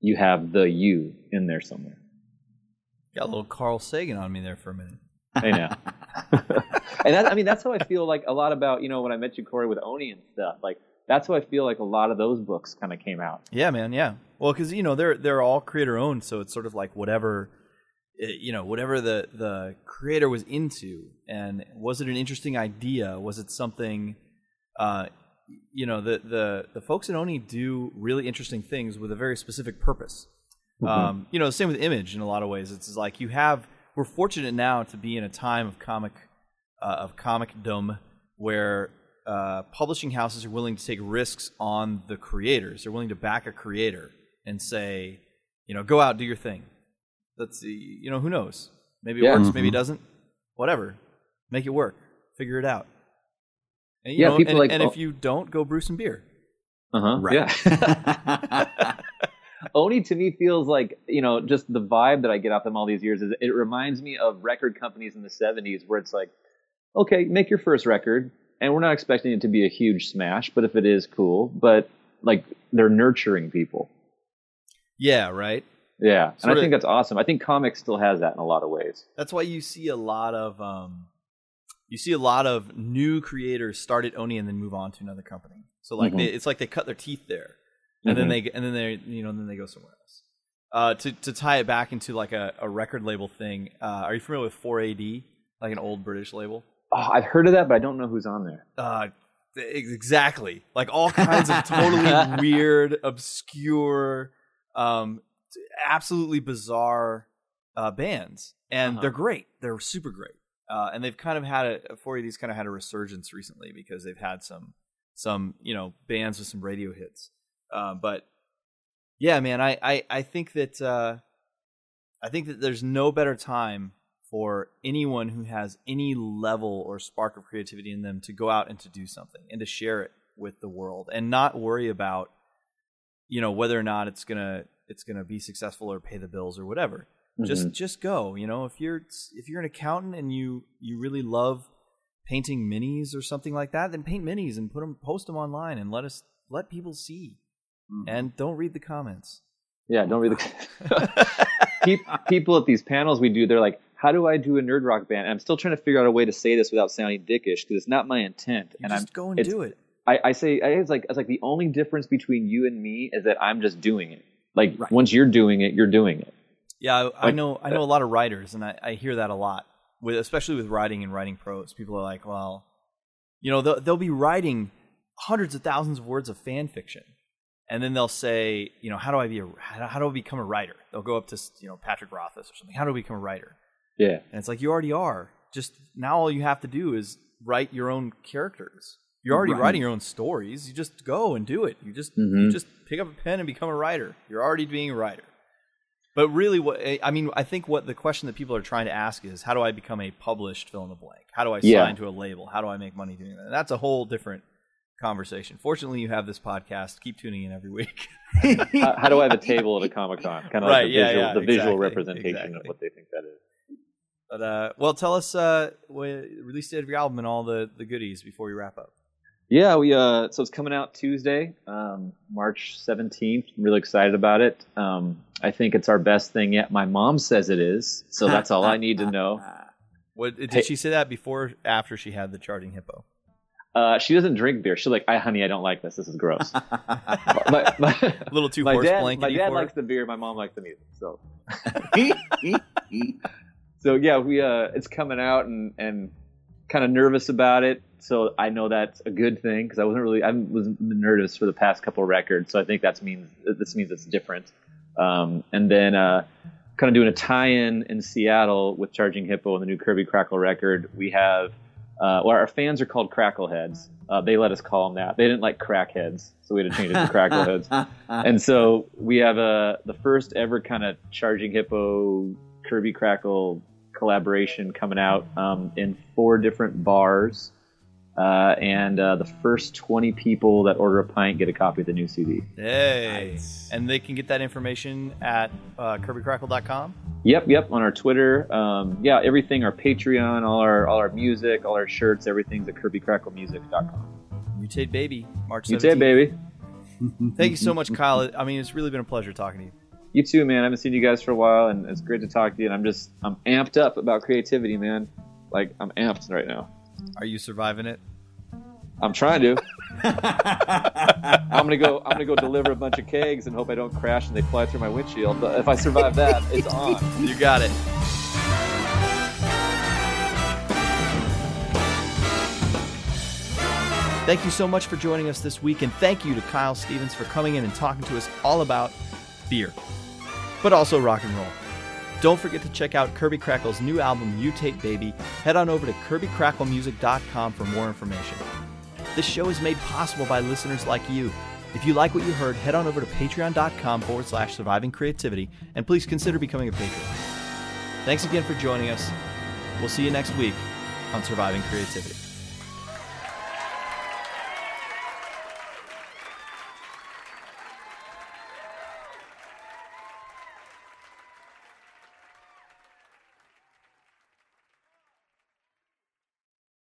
you have the you in there somewhere. Got a little Carl Sagan on me there for a minute. I know. and that, I mean, that's how I feel like a lot about, you know, when I met you, Corey, with Oni and stuff. Like, that's how I feel like a lot of those books kind of came out. Yeah, man. Yeah. Well, because you know they're they're all creator owned, so it's sort of like whatever, eh, you know, whatever the the creator was into, and was it an interesting idea? Was it something? Uh, you know, the the the folks at Oni do really interesting things with a very specific purpose. Um, you know, the same with Image in a lot of ways. It's like you have we're fortunate now to be in a time of comic uh, of comicdom where uh, publishing houses are willing to take risks on the creators. They're willing to back a creator and say, you know, go out, do your thing. That's the you know, who knows? Maybe it Yeah. works, maybe it doesn't. Whatever, make it work. Figure it out. And, you Yeah, know, people and, like- and oh. if you don't, go brew some beer. Uh huh. Right. Yeah. Oni to me feels like, you know, just the vibe that I get off them all these years is it reminds me of record companies in the 70s where it's like, okay, make your first record, and we're not expecting it to be a huge smash, but if it is, cool. But like, they're nurturing people. Yeah, right. Yeah. And Sorta- I think that's awesome. I think comics still has that in a lot of ways. That's why you see a lot of, um, you see a lot of new creators start at Oni and then move on to another company. So like Mhm. they, it's like they cut their teeth there, and then Mhm. they and then they you know then they go somewhere else. Uh, to to tie it back into like a, a record label thing, uh, are you familiar with 4AD, like an old British label? Oh, I've heard of that, but I don't know who's on there. Uh, exactly, like all kinds of totally weird, obscure, um, absolutely bizarre uh, bands, and Uh-huh. they're great. They're super great, uh, and they've kind of had a 4AD's kind of had a resurgence recently because they've had some some you know bands with some radio hits. Uh, but yeah, man, I I, I think that uh, I think that there's no better time for anyone who has any level or spark of creativity in them to go out and to do something and to share it with the world and not worry about you know whether or not it's gonna it's gonna be successful or pay the bills or whatever just Mhm. just go you know if you're if you're an accountant and you you really love painting minis or something like that then paint minis and put them post them online and let us let people see Mhm. and don't read the comments yeah, don't read the. People at these panels we do, they're like, "How do I do a nerd rock band?" And I'm still trying to figure out a way to say this without sounding dickish because it's not my intent. you and I'm just go and do it I, I say I- it's like it's like the only difference between you and me is that I'm just doing it. Like Right. once you're doing it, you're doing it. Yeah, I, I know. I know a lot of writers, and I, I hear that a lot. With especially with writing and writing prose, people are like, "Well, you know, they'll, they'll be writing hundreds of thousands of words of fan fiction, and then they'll say, you know, how do I be a how, how do I become a writer? They'll go up to you know Patrick Rothfuss or something. How do I become a writer? Yeah, And it's like you already are. Just now, all you have to do is write your own characters. You're already Right. writing your own stories. You just go and do it. You just you Mhm. just pick up a pen and become a writer. You're already being a writer. But really, what I mean, I think what the question that people are trying to ask is, how do I become a published fill in the blank? How do I Yeah. sign to a label? How do I make money doing that? And that's a whole different conversation. Fortunately, you have this podcast. Keep tuning in every week. how, how do I have a table at a comic con? Kind of Right, like the yeah, visual, yeah, the visual exactly, representation of what they think that is. But uh, well, tell us uh, release date of your album and all the the goodies before we wrap up. Yeah, we uh, so it's coming out Tuesday, um, March seventeenth. I'm really excited about it. Um, I think it's our best thing yet. My mom says it is, so that's all I need to know. What did Hey- she say that before after she had the charging hippo? Uh, she doesn't drink beer. She's like, "I, honey, I don't like this. This is gross." my, my, A little too my horse dad, my dad likes the beer. My mom likes the music. So, so yeah, we uh, it's coming out and and kind of nervous about it. So I know that's a good thing because I wasn't really I was nervous for the past couple records. So I think that means this means it's different. Um, and then uh, kind of doing a tie-in in Seattle with Charging Hippo and the new Kirby Krackle record. We have uh, well, our fans are called Crackleheads. Uh, they let us call them that. They didn't like crackheads, so we had to change it to Crackleheads and so we have a the first ever kind of charging hippo kirby krackle collaboration coming out um, in four different bars uh, and uh, the first 20 people that order a pint get a copy of the new cd Hey. Nice. And they can get that information at uh, kirbykrackle.com. yep yep on our twitter um, yeah everything our patreon all our all our music all our shirts everything's at kirbykracklemusic.com Mutate Baby, March 17th. you too baby Thank you so much, Kyle. I mean, it's really been a pleasure talking to you. you too man i haven't seen you guys for a while and it's great to talk to you and i'm just i'm amped up about creativity man like i'm amped right now Are you surviving it? I'm trying to. I'm gonna go. I'm gonna go deliver a bunch of kegs and hope I don't crash and they fly through my windshield. But if I survive that, it's on. You got it. Thank you so much for joining us this week, and thank you to Kyle Stevens for coming in and talking to us all about beer, but also rock and roll. Don't forget to check out Kirby Krackle's new album, Mutate Baby. Head on over to KirbyKrackleMusic.com for more information. This show is made possible by listeners like you. If you like what you heard, head on over to patreon.com forward slash surviving creativity and please consider becoming a patron. Thanks again for joining us. We'll see you next week on Surviving Creativity.